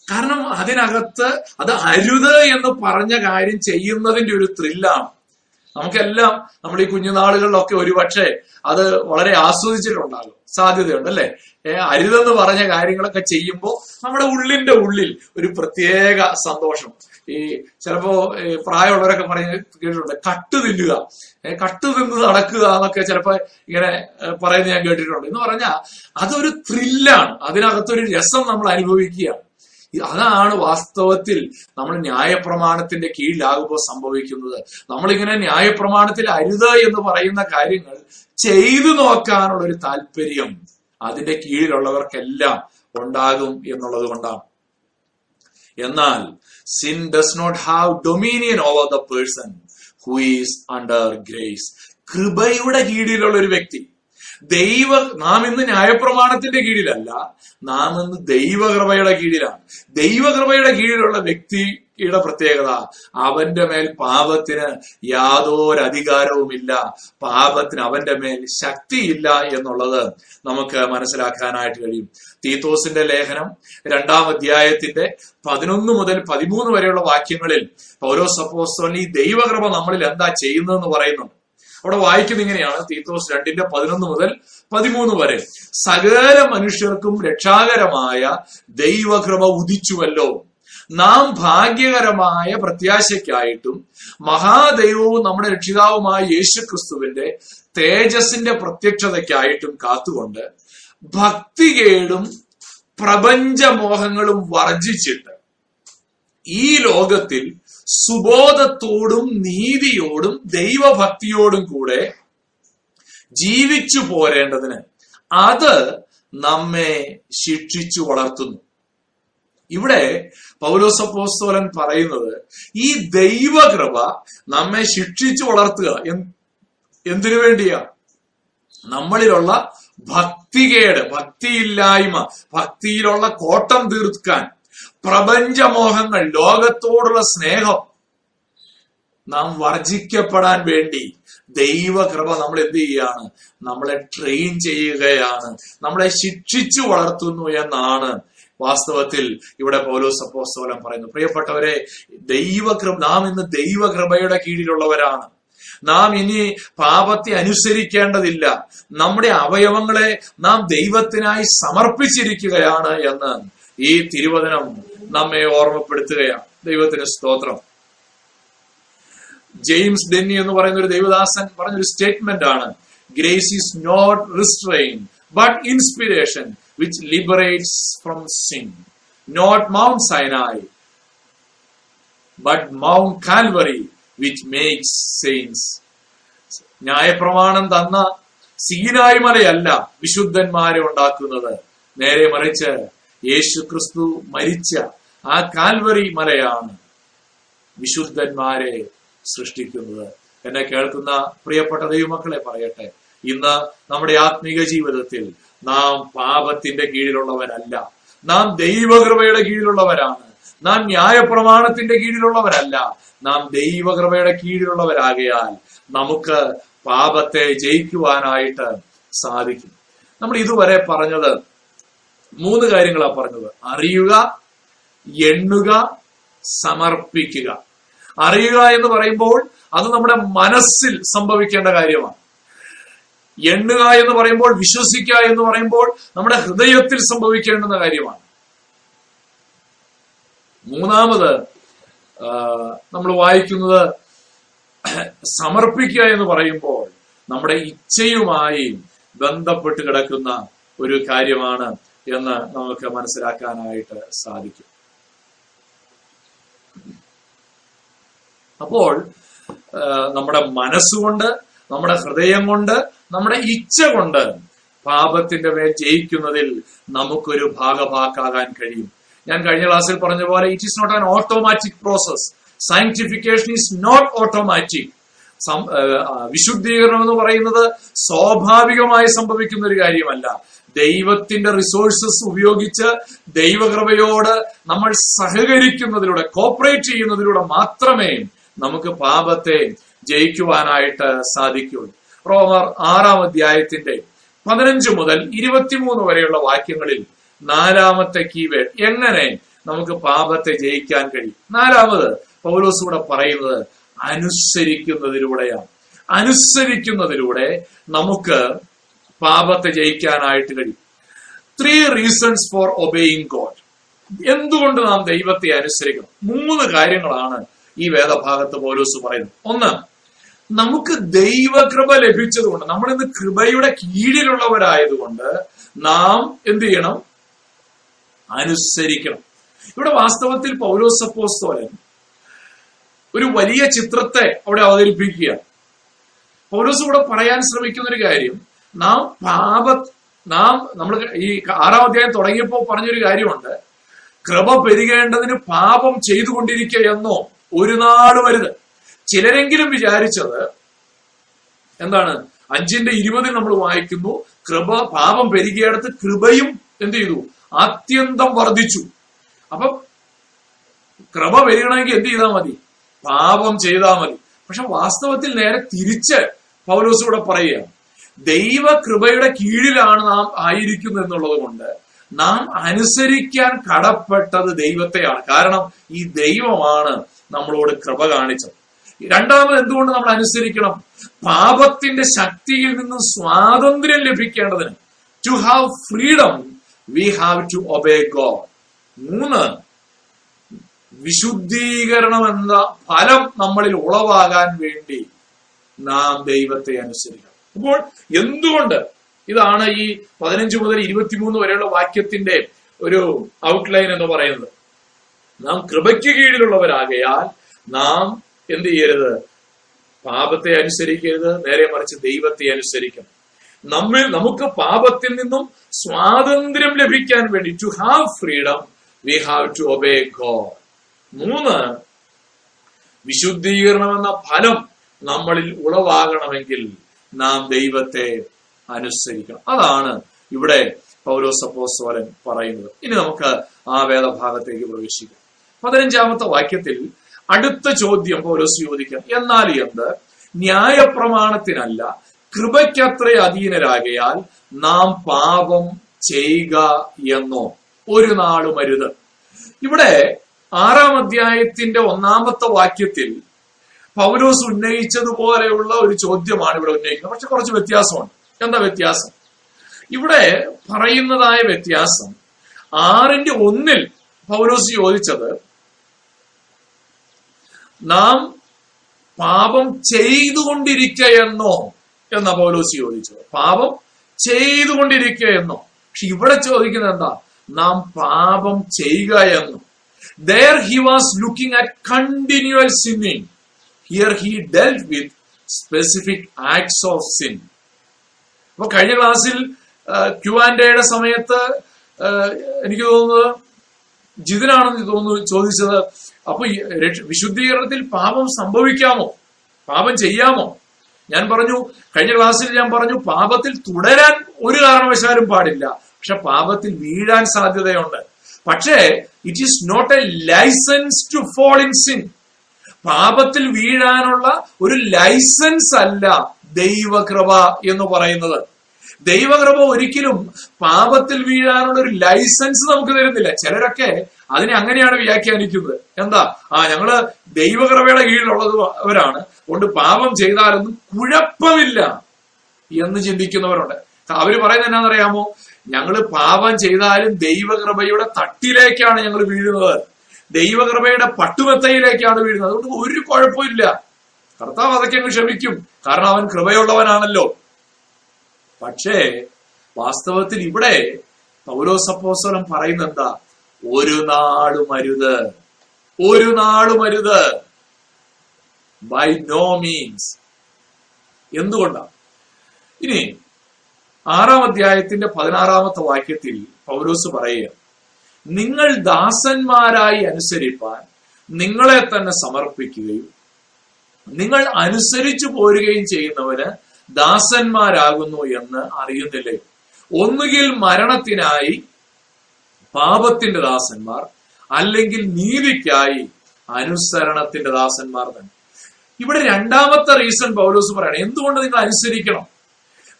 കാരണം അതിനകത്ത് അത് അരുത് എന്ന് പറഞ്ഞ കാര്യം ചെയ്യുന്നതിന്റെ ഒരു ത്രില്ലാണ് നമുക്കെല്ലാം നമ്മൾ ഈ കുഞ്ഞുനാളുകളിലൊക്കെ ഒരുപക്ഷെ അത് വളരെ ആസ്വദിച്ചിട്ടുണ്ടാകും. സാധ്യതയുണ്ട് അല്ലെ? അരുതെന്ന് പറഞ്ഞ കാര്യങ്ങളൊക്കെ ചെയ്യുമ്പോൾ നമ്മുടെ ഉള്ളിന്റെ ഉള്ളിൽ ഒരു പ്രത്യേക സന്തോഷം. ഈ ചിലപ്പോ പ്രായമുള്ളവരൊക്കെ പറഞ്ഞ് കേട്ടിട്ടുണ്ട് കട്ട് തിന്നുക. കട്ട് തിന്ന് നടക്കുക എന്നൊക്കെ ചിലപ്പോ ഇങ്ങനെ പറയുന്നത് ഞാൻ കേട്ടിട്ടുണ്ട്. എന്ന് പറഞ്ഞാൽ അതൊരു ത്രില്ലാണ് അതിനകത്തൊരു രസം നമ്മൾ അനുഭവിക്കുകയാണ്. അതാണ് വാസ്തവത്തിൽ നമ്മൾ ന്യായപ്രമാണത്തിന്റെ കീഴിലാകുമ്പോൾ സംഭവിക്കുന്നത്. നമ്മളിങ്ങനെ ന്യായപ്രമാണത്തിൽ അരുത് എന്ന് പറയുന്ന കാര്യങ്ങൾ ചെയ്തു നോക്കാനുള്ള ഒരു താല്പര്യം അതിന്റെ കീഴിലുള്ളവർക്കെല്ലാം ഉണ്ടാകും എന്നുള്ളത് കൊണ്ടാണ്. എന്നാൽ sin does not have dominion over the person who is under grace കൃപയുടെ കീഴിലുള്ള ഒരു വ്യക്തി ദൈവ നാം ഇന്ന് ന്യായപ്രമാണത്തിന്റെ കീഴിലല്ല നാം ഇന്ന് ദൈവകൃപയുടെ കീഴിലാണ്. ദൈവകൃപയുടെ കീഴിലുള്ള വ്യക്തിയുടെ പ്രത്യേകത അവന്റെ മേൽ പാപത്തിന് യാതൊരു അധികാരവുമില്ല പാപത്തിന് അവന്റെ മേൽ ശക്തിയില്ല എന്നുള്ളത് നമുക്ക് മനസ്സിലാക്കാനായിട്ട് കഴിയും. തീത്തോസിന്റെ ലേഖനം രണ്ടാം അധ്യായത്തിന്റെ പതിനൊന്ന് മുതൽ പതിമൂന്ന് വരെയുള്ള വാക്യങ്ങളിൽ പൗലോസ് അപ്പോസ്തലൻ ഈ ദൈവകൃപ നമ്മളിൽ എന്താ ചെയ്യുന്നതെന്ന് പറയുന്നുണ്ട്. അവിടെ വായിക്കുന്ന ഇങ്ങനെയാണ്. തീത്തോസ് രണ്ടിന്റെ പതിനൊന്ന് മുതൽ പതിമൂന്ന് വരെ. സകല മനുഷ്യർക്കും രക്ഷാകരമായ ദൈവകൃപ ഉദിച്ചുവല്ലോ. നാം ഭാഗ്യകരമായ പ്രത്യാശയ്ക്കായിട്ടും മഹാദൈവവും നമ്മുടെ രക്ഷിതാവുമായ യേശു ക്രിസ്തുവിന്റെ തേജസിന്റെ പ്രത്യക്ഷതയ്ക്കായിട്ടും കാത്തുകൊണ്ട് ഭക്തികേടും പ്രപഞ്ചമോഹങ്ങളും വർജിച്ചിട്ട് ഈ ലോകത്തിൽ സുബോധത്തോടും നീതിയോടും ദൈവഭക്തിയോടും കൂടെ ജീവിച്ചു പോരേണ്ടതിന് അത് നമ്മെ ശിക്ഷിച്ചു വളർത്തുന്നു. ഇവിടെ പൗലോസപ്പോസ്തോലൻ പറയുന്നത് ഈ ദൈവകൃപ നമ്മെ ശിക്ഷിച്ചു വളർത്തുക. എന്ത്- എന്തിനു വേണ്ടിയാ? നമ്മളിലുള്ള ഭക്തികേട് ഭക്തിയില്ലായ്മ ഭക്തിയിലുള്ള കോട്ടം തീർക്കാൻ പ്രപഞ്ചമോഹങ്ങൾ ലോകത്തോടുള്ള സ്നേഹം നാം വർജിക്കപ്പെടാൻ വേണ്ടി ദൈവകൃപ നമ്മൾ എന്ത് ചെയ്യാണ്? നമ്മളെ ട്രെയിൻ ചെയ്യുകയാണ്. നമ്മളെ ശിക്ഷിച്ചു വളർത്തുന്നു എന്നാണ് വാസ്തവത്തിൽ ഇവിടെ പൗലോസ് അപ്പോസ്തലൻ പറയുന്നു പ്രിയപ്പെട്ടവരെ ദൈവകൃപ നാം ഇന്ന് ദൈവകൃപയുടെ കീഴിലുള്ളവരാണ്. നാം ഇനി പാപത്തെ അനുസരിക്കേണ്ടതില്ല. നമ്മുടെ അവയവങ്ങളെ നാം ദൈവത്തിനായി സമർപ്പിച്ചിരിക്കുകയാണ് എന്ന് ഈ തിരുവചനം നമ്മെ ഓർമ്മപ്പെടുത്തുകയാണ്. ദൈവത്തിന് സ്തോത്രം. ജെയിംസ് ഡെന്നി എന്ന് പറയുന്ന ഒരു ദൈവദാസൻ പറഞ്ഞൊരു സ്റ്റേറ്റ്മെന്റ് ആണ്. Grace is not restraint but inspiration which liberates from sin not Mount Sinai but Mount Calvary which makes saints ന്യായപ്രമാണം തന്ന സീനായി മലയല്ല വിശുദ്ധന്മാരെ ഉണ്ടാക്കുന്നത്. നേരെ മറിച്ച് യേശു ക്രിസ്തു മരിച്ച ആ കാൽവറി മലയാണ് വിശുദ്ധന്മാരെ സൃഷ്ടിക്കുന്നത്. എന്നെ കേൾക്കുന്ന പ്രിയപ്പെട്ട ദൈവമക്കളെ പറയട്ടെ ഇന്ന് നമ്മുടെ ആത്മീക ജീവിതത്തിൽ നാം പാപത്തിന്റെ കീഴിലുള്ളവരല്ല. നാം ദൈവകൃപയുടെ കീഴിലുള്ളവരാണ്. നാം ന്യായപ്രമാണത്തിന്റെ കീഴിലുള്ളവരല്ല. നാം ദൈവകൃപയുടെ കീഴിലുള്ളവരാകയാൽ നമുക്ക് പാപത്തെ ജയിക്കുവാനായിട്ട് സാധിക്കും. നമ്മൾ ഇതുവരെ പറഞ്ഞത് മൂന്ന് കാര്യങ്ങളാണ് പറഞ്ഞത്. അറിയുക എണ്ണുക സമർപ്പിക്കുക. അറിയുക എന്ന് പറയുമ്പോൾ അത് നമ്മുടെ മനസ്സിൽ സംഭവിക്കേണ്ട കാര്യമാണ്. എണ്ണുക എന്ന് പറയുമ്പോൾ വിശ്വസിക്കുക എന്ന് പറയുമ്പോൾ നമ്മുടെ ഹൃദയത്തിൽ സംഭവിക്കേണ്ടുന്ന കാര്യമാണ്. മൂന്നാമത് നമ്മൾ വായിക്കുന്നത് സമർപ്പിക്കുക എന്ന് പറയുമ്പോൾ നമ്മുടെ ഇച്ഛയുമായി ബന്ധപ്പെട്ട് കിടക്കുന്ന ഒരു കാര്യമാണ് എന്ന് നമുക്ക് മനസ്സിലാക്കാനായിട്ട് സാധിക്കും. അപ്പോൾ നമ്മുടെ മനസ്സുകൊണ്ട് നമ്മുടെ ഹൃദയം കൊണ്ട് നമ്മുടെ ഇച്ഛ കൊണ്ട് പാപത്തിന്റെ മേൽ ജയിക്കുന്നതിൽ നമുക്കൊരു ഭാഗഭാക്കാകാൻ കഴിയും. ഞാൻ കഴിഞ്ഞ ക്ലാസ്സിൽ പറഞ്ഞ പോലെ it is not an automatic process sanctification is not automatic വിശുദ്ധീകരണം എന്ന് പറയുന്നത് സ്വാഭാവികമായി സംഭവിക്കുന്ന ഒരു കാര്യമല്ല. ദൈവത്തിന്റെ റിസോഴ്സസ് ഉപയോഗിച്ച് ദൈവകൃപയോട് നമ്മൾ സഹകരിക്കുന്നതിലൂടെ കോപ്പറേറ്റ് ചെയ്യുന്നതിലൂടെ മാത്രമേ നമുക്ക് പാപത്തെ ജയിക്കുവാനായിട്ട് സാധിക്കുള്ളൂ റോമർ ആറാം അധ്യായത്തിന്റെ പതിനഞ്ച് മുതൽ ഇരുപത്തിമൂന്ന് വരെയുള്ള വാക്യങ്ങളിൽ നാലാമത്തെ കീവേഡ് എങ്ങനെ നമുക്ക് പാപത്തെ ജയിക്കാൻ കഴിയും? നാലാമത് പൗലോസ് കൂടെ പറയുന്നത് അനുസരിക്കുന്നതിലൂടെയാണ്. അനുസരിക്കുന്നതിലൂടെ നമുക്ക് പാപത്തെ ജയിക്കാനായിട്ട് കഴിയും. Three reasons for obeying God എന്തുകൊണ്ട് നാം ദൈവത്തെ അനുസരിക്കണം? മൂന്ന് കാര്യങ്ങളാണ് ഈ വേദഭാഗത്ത് പൗലോസ് പറയുന്നത്. ഒന്ന് നമുക്ക് ദൈവകൃപ ലഭിച്ചതുകൊണ്ട് നമ്മൾ ഇന്ന് കൃപയുടെ കീഴിലുള്ളവരായതുകൊണ്ട് നാം എന്ത് ചെയ്യണം? അനുസരിക്കണം. ഇവിടെ വാസ്തവത്തിൽ പൗലോസപ്പോസ്തോലൻ ഒരു വലിയ ചിത്രത്തെ അവിടെ അവതരിപ്പിക്കുക പൗലോസ് ഇവിടെ പറയാൻ ശ്രമിക്കുന്ന ഒരു കാര്യം നാം പാപ നാം നമ്മൾ ഈ ആറാം അധ്യായം തുടങ്ങിയപ്പോൾ പറഞ്ഞൊരു കാര്യമുണ്ട്. കൃപ പെരുകേണ്ടതിന് പാപം ചെയ്തുകൊണ്ടിരിക്കുക എന്നോ ഒരു നാട് വരുത് ചിലരെങ്കിലും വിചാരിച്ചത് എന്താണ്? അഞ്ചിന്റെ ഇരുപതിൽ നമ്മൾ വായിക്കുന്നു കൃപ പാപം പെരുകിയടത്ത് കൃപയും എന്ത് ചെയ്തു? അത്യന്തം വർദ്ധിച്ചു. അപ്പൊ കൃപ പെരുകണമെങ്കിൽ എന്ത് ചെയ്താൽ മതി? പാപം ചെയ്താൽ മതി. പക്ഷെ വാസ്തവത്തിൽ നേരെ തിരിച്ച് പൗലോസ് ഇവിടെ പറയുക ദൈവ കൃപയുടെ കീഴിലാണ് നാം ആയിരിക്കുന്നത് എന്നുള്ളത് കൊണ്ട് നാം അനുസരിക്കാൻ കടപ്പെട്ടത് ദൈവത്തെയാണ്. കാരണം ഈ ദൈവമാണ് നമ്മളോട് കൃപ കാണിച്ചത്. രണ്ടാമത് എന്തുകൊണ്ട് നമ്മൾ അനുസരിക്കണം? പാപത്തിന്റെ ശക്തിയിൽ നിന്നും സ്വാതന്ത്ര്യം ലഭിക്കേണ്ടതിന്. To have freedom we have to obey God മൂന്ന് വിശുദ്ധീകരണം എന്ന ഫലം നമ്മളിൽ ഉളവാകാൻ വേണ്ടി നാം ദൈവത്തെ അനുസരിക്കണം. അപ്പോൾ എന്തുകൊണ്ട് ഇതാണ് ഈ പതിനഞ്ച് മുതൽ ഇരുപത്തിമൂന്ന് വരെയുള്ള വാക്യത്തിന്റെ ഒരു ഔട്ട്ലൈൻ എന്ന് പറയുന്നത്? നാം കൃപയ്ക്ക് കീഴിലുള്ളവരാകയാൽ നാം എന്ത് ചെയ്യരുത്? പാപത്തെ അനുസരിക്കരുത് നേരെ മറിച്ച് ദൈവത്തെ അനുസരിക്കണം. നമ്മിൽ നമുക്ക് പാപത്തിൽ നിന്നും സ്വാതന്ത്ര്യം ലഭിക്കാൻ വേണ്ടി to have freedom we have to obey God മൂന്ന് വിശുദ്ധീകരണം എന്ന ഫലം നമ്മളിൽ ഉളവാകണമെങ്കിൽ നാം ദൈവത്തെ അനുസരിക്കണം. അതാണ് ഇവിടെ പൗരോസപ്പോസ്വരൻ പറയുന്നത്. ഇനി നമുക്ക് ആ വേദഭാഗത്തേക്ക് പ്രവേശിക്കാം. പതിനഞ്ചാമത്തെ വാക്യത്തിൽ അടുത്ത ചോദ്യം പൗരോസ് ചോദിക്കാം. എന്നാൽ എന്ത്? ന്യായപ്രമാണത്തിനല്ല കൃപയ്ക്കത്ര അധീനരാകയാൽ നാം പാപം ചെയ്യുക എന്നോ? ഒരു നാളും അരുത്. ഇവിടെ ആറാം അധ്യായത്തിന്റെ ഒന്നാമത്തെ വാക്യത്തിൽ പൗലോസ് ഉന്നയിച്ചതുപോലെയുള്ള ഒരു ചോദ്യമാണ് ഇവിടെ ഉന്നയിക്കുന്നത്. പക്ഷെ കുറച്ച് വ്യത്യാസമുണ്ട്. എന്താ വ്യത്യാസം? ഇവിടെ പറയുന്നതായ വ്യത്യാസം ആറിന്റെ ഒന്നിൽ പൗലോസ് ചോദിച്ചത് നാം പാപം ചെയ്തുകൊണ്ടിരിക്കയെന്നോ? എന്ന പൗലോസ് ചോദിച്ചത്. പാപം ചെയ്തുകൊണ്ടിരിക്കയെന്നോ? പക്ഷെ ഇവിടെ ചോദിക്കുന്നത് എന്താ? നാം പാപം ചെയ്യുക എന്നും there he was looking at continual sinning. Here he dealt with specific acts of sin. അപ്പൊ കഴിഞ്ഞ ക്ലാസ്സിൽ ക്യു ആൻഡ് എയുടെ സമയത്ത് എനിക്ക് തോന്നുന്നത് ജിതിനാണെന്ന് തോന്നുന്നു ചോദിച്ചത് അപ്പൊ വിശുദ്ധീകരണത്തിൽ പാപം സംഭവിക്കാമോ? പാപം ചെയ്യാമോ? ഞാൻ പറഞ്ഞു കഴിഞ്ഞ ക്ലാസ്സിൽ ഞാൻ പറഞ്ഞു പാപത്തിൽ തുടരാൻ ഒരു കാരണവശാലും പാടില്ല. പക്ഷെ പാപത്തിൽ വീഴാൻ സാധ്യതയുണ്ട്. പക്ഷേ it is not a license to fall in sin പാപത്തിൽ വീഴാനുള്ള ഒരു ലൈസൻസ് അല്ല ദൈവകൃപ എന്ന് പറയുന്നത്. ദൈവകൃപ ഒരിക്കലും പാപത്തിൽ വീഴാനുള്ള ഒരു ലൈസൻസ് നമുക്ക് തരുന്നില്ല. ചിലരൊക്കെ അതിനെ അങ്ങനെയാണ് വ്യാഖ്യാനിക്കുന്നത്. എന്താ? ആ ഞങ്ങൾ ദൈവകൃപയുടെ കീഴിലുള്ളവരാണ് കൊണ്ട് പാപം ചെയ്താലൊന്നും കുഴപ്പമില്ല എന്ന് ചിന്തിക്കുന്നവരുണ്ട്. അവർ പറയുന്നത് എന്നാണെന്നറിയാമോ? ഞങ്ങൾ പാപം ചെയ്താലും ദൈവകൃപയുടെ തട്ടിലേക്കാണ് ഞങ്ങൾ വീഴുന്നത്. ദൈവകൃപയുടെ പട്ടുമെത്തയിലേക്കാണ് വീഴുന്നത്. അതുകൊണ്ട് ഒരു കുഴപ്പമില്ല. കർത്താവ് അതൊക്കെ അങ്ങ് ക്ഷമിക്കും. കാരണം അവൻ കൃപയുള്ളവനാണല്ലോ. പക്ഷേ വാസ്തവത്തിൽ ഇവിടെ പൗരോസപ്പോസ്വരം പറയുന്ന എന്താ ഒരു നാളും അരുത്. ഒരു നാളും അരുത്. ബൈ നോ മീൻസ് എന്തുകൊണ്ടാണ്? ഇനി ആറാം അധ്യായത്തിന്റെ പതിനാറാമത്തെ വാക്യത്തിൽ പൗലോസ് പറയുക നിങ്ങൾ ദാസന്മാരായി അനുസരിപ്പാൻ നിങ്ങളെ തന്നെ സമർപ്പിക്കുകയും നിങ്ങൾ അനുസരിച്ചു പോരുകയും ചെയ്യുന്നവന് ദാസന്മാരാകുന്നു എന്ന് അറിയുന്നില്ലേ? ഒന്നുകിൽ മരണത്തിനായി പാപത്തിന്റെ ദാസന്മാർ അല്ലെങ്കിൽ നീതിക്കായി അനുസരണത്തിന്റെ ദാസന്മാർ തന്നെ. ഇവിടെ രണ്ടാമത്തെ റീസൺ പൗലോസ് പറയണം എന്തുകൊണ്ട് നിങ്ങൾ അനുസരിക്കണം?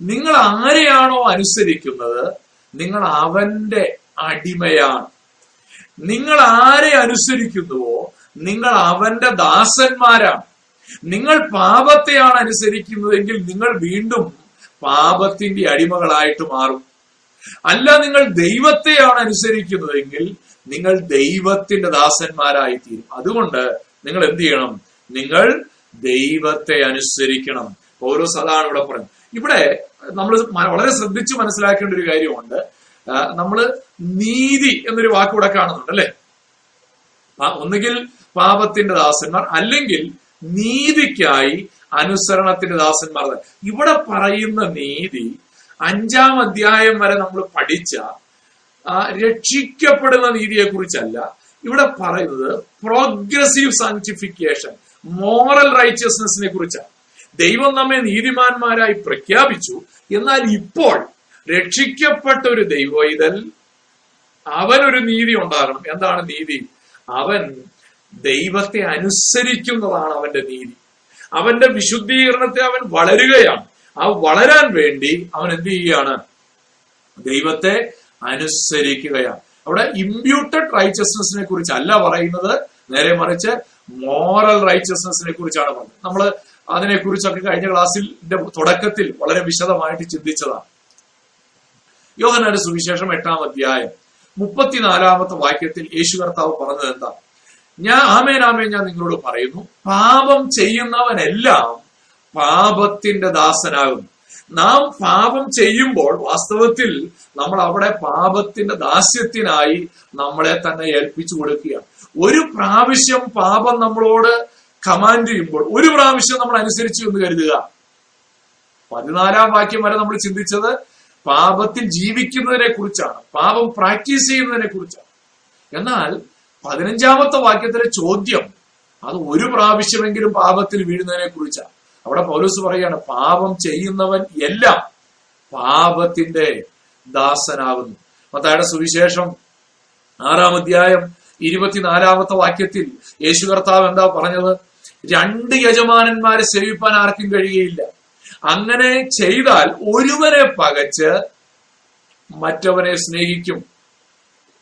നിങ്ങൾ ആരെയാണോ അനുസരിക്കുന്നത് നിങ്ങൾ അവന്റെ അടിമയാണ്. നിങ്ങൾ ആരെ അനുസരിക്കുന്നുവോ? നിങ്ങൾ അവന്റെ ദാസന്മാരാണ്. നിങ്ങൾ പാപത്തെയാണ് അനുസരിക്കുന്നതെങ്കിൽ നിങ്ങൾ വീണ്ടും പാപത്തിന്റെ അടിമകളായിട്ട് മാറും. അല്ല നിങ്ങൾ ദൈവത്തെയാണ് അനുസരിക്കുന്നതെങ്കിൽ നിങ്ങൾ ദൈവത്തിന്റെ ദാസന്മാരായി തീരും അതുകൊണ്ട് നിങ്ങൾ എന്ത് ചെയ്യണം? നിങ്ങൾ ദൈവത്തെ അനുസരിക്കണം. ഓരോ സദാണ് ഇവിടെ പറയുന്നത് ഇവിടെ നമ്മൾ വളരെ ശ്രദ്ധിച്ചു മനസ്സിലാക്കേണ്ട ഒരു കാര്യമുണ്ട്. നമ്മൾ നീതി എന്നൊരു വാക്ക് ഇവിടെ കാണുന്നുണ്ട് അല്ലെ? ഒന്നുകിൽ പാപത്തിന്റെ ദാസന്മാർ അല്ലെങ്കിൽ നീതിക്കായി അനുസരണത്തിന്റെ ദാസന്മാർ. ഇവിടെ പറയുന്ന നീതി അഞ്ചാം അധ്യായം വരെ നമ്മൾ പഠിച്ച രക്ഷിക്കപ്പെടുന്ന നീതിയെ കുറിച്ചല്ല ഇവിടെ പറയുന്നത് പ്രോഗ്രസീവ് സാങ്ക്ടിഫിക്കേഷൻ മോറൽ റൈറ്റിയസ്നെസിനെ കുറിച്ചാണ്. ദൈവം നമ്മെ നീതിമാന്മാരായി പ്രഖ്യാപിച്ചു. എന്നാൽ ഇപ്പോൾ രക്ഷിക്കപ്പെട്ട ഒരു ദൈവൈതൽ അവനൊരു നീതി ഉണ്ടാകണം. എന്താണ് നീതി? അവൻ ദൈവത്തെ അനുസരിക്കുന്നതാണ് അവന്റെ നീതി. അവന്റെ വിശുദ്ധീകരണത്തെ അവൻ വളരുകയാണ്. ആ വളരാൻ വേണ്ടി അവൻ എന്ത് ചെയ്യുകയാണ്? ദൈവത്തെ അനുസരിക്കുകയാണ്. അവിടെ ഇമ്പ്യൂട്ടഡ് റൈച്ചസ്നെസിനെ കുറിച്ചല്ല പറയുന്നത്. നേരെ മറിച്ച് മോറൽ റൈച്ചസ്നെസിനെ കുറിച്ചാണ് പറഞ്ഞത്. നമ്മൾ അതിനെക്കുറിച്ചൊക്കെ കഴിഞ്ഞ ക്ലാസ്സിൽ തുടക്കത്തിൽ വളരെ വിശദമായിട്ട് ചിന്തിച്ചതാണ്. യോഹനാന്റെ സുവിശേഷം എട്ടാം അധ്യായം മുപ്പത്തിനാലാമത്തെ വാക്യത്തിൽ യേശു കർത്താവ് പറഞ്ഞത് എന്താ? ഞാൻ ആമേനാമേ ഞാൻ നിങ്ങളോട് പറയുന്നു പാപം ചെയ്യുന്നവനെല്ലാം പാപത്തിന്റെ ദാസനാകുന്നു. നാം പാപം ചെയ്യുമ്പോൾ വാസ്തവത്തിൽ നമ്മൾ അവിടെ പാപത്തിന്റെ ദാസ്യത്തിനായി നമ്മളെ തന്നെ ഏൽപ്പിച്ചു കൊടുക്കുകയാണ്. ഒരു പ്രാവശ്യം പാപം നമ്മളോട് കമാൻഡ് ചെയ്യുമ്പോൾ ഒരു പ്രാവശ്യം നമ്മൾ അനുസരിച്ചു എന്ന് കരുതുക. പതിനാലാം വാക്യം വരെ നമ്മൾ ചിന്തിച്ചത് പാപത്തിൽ ജീവിക്കുന്നതിനെ കുറിച്ചാണ്. പാപം പ്രാക്ടീസ് ചെയ്യുന്നതിനെ കുറിച്ചാണ്. എന്നാൽ പതിനഞ്ചാമത്തെ വാക്യത്തിലെ ചോദ്യം അത് ഒരു പ്രാവശ്യമെങ്കിലും പാപത്തിൽ വീഴുന്നതിനെ കുറിച്ചാണ്. അവിടെ പൗലോസ് പറയാണ് പാപം ചെയ്യുന്നവൻ എല്ലാം പാപത്തിന്റെ ദാസനാകുന്നു. മത്തായുടെ സുവിശേഷം ആറാം അധ്യായം ഇരുപത്തിനാലാമത്തെ വാക്യത്തിൽ യേശു കർത്താവ് എന്താ പറഞ്ഞത്? രണ്ട് യജമാനന്മാരെ സേവിപ്പാൻ ആർക്കും കഴിയുകയില്ല. അങ്ങനെ ചെയ്താൽ ഒരുവനെ പകച്ച് മറ്റവനെ സ്നേഹിക്കും.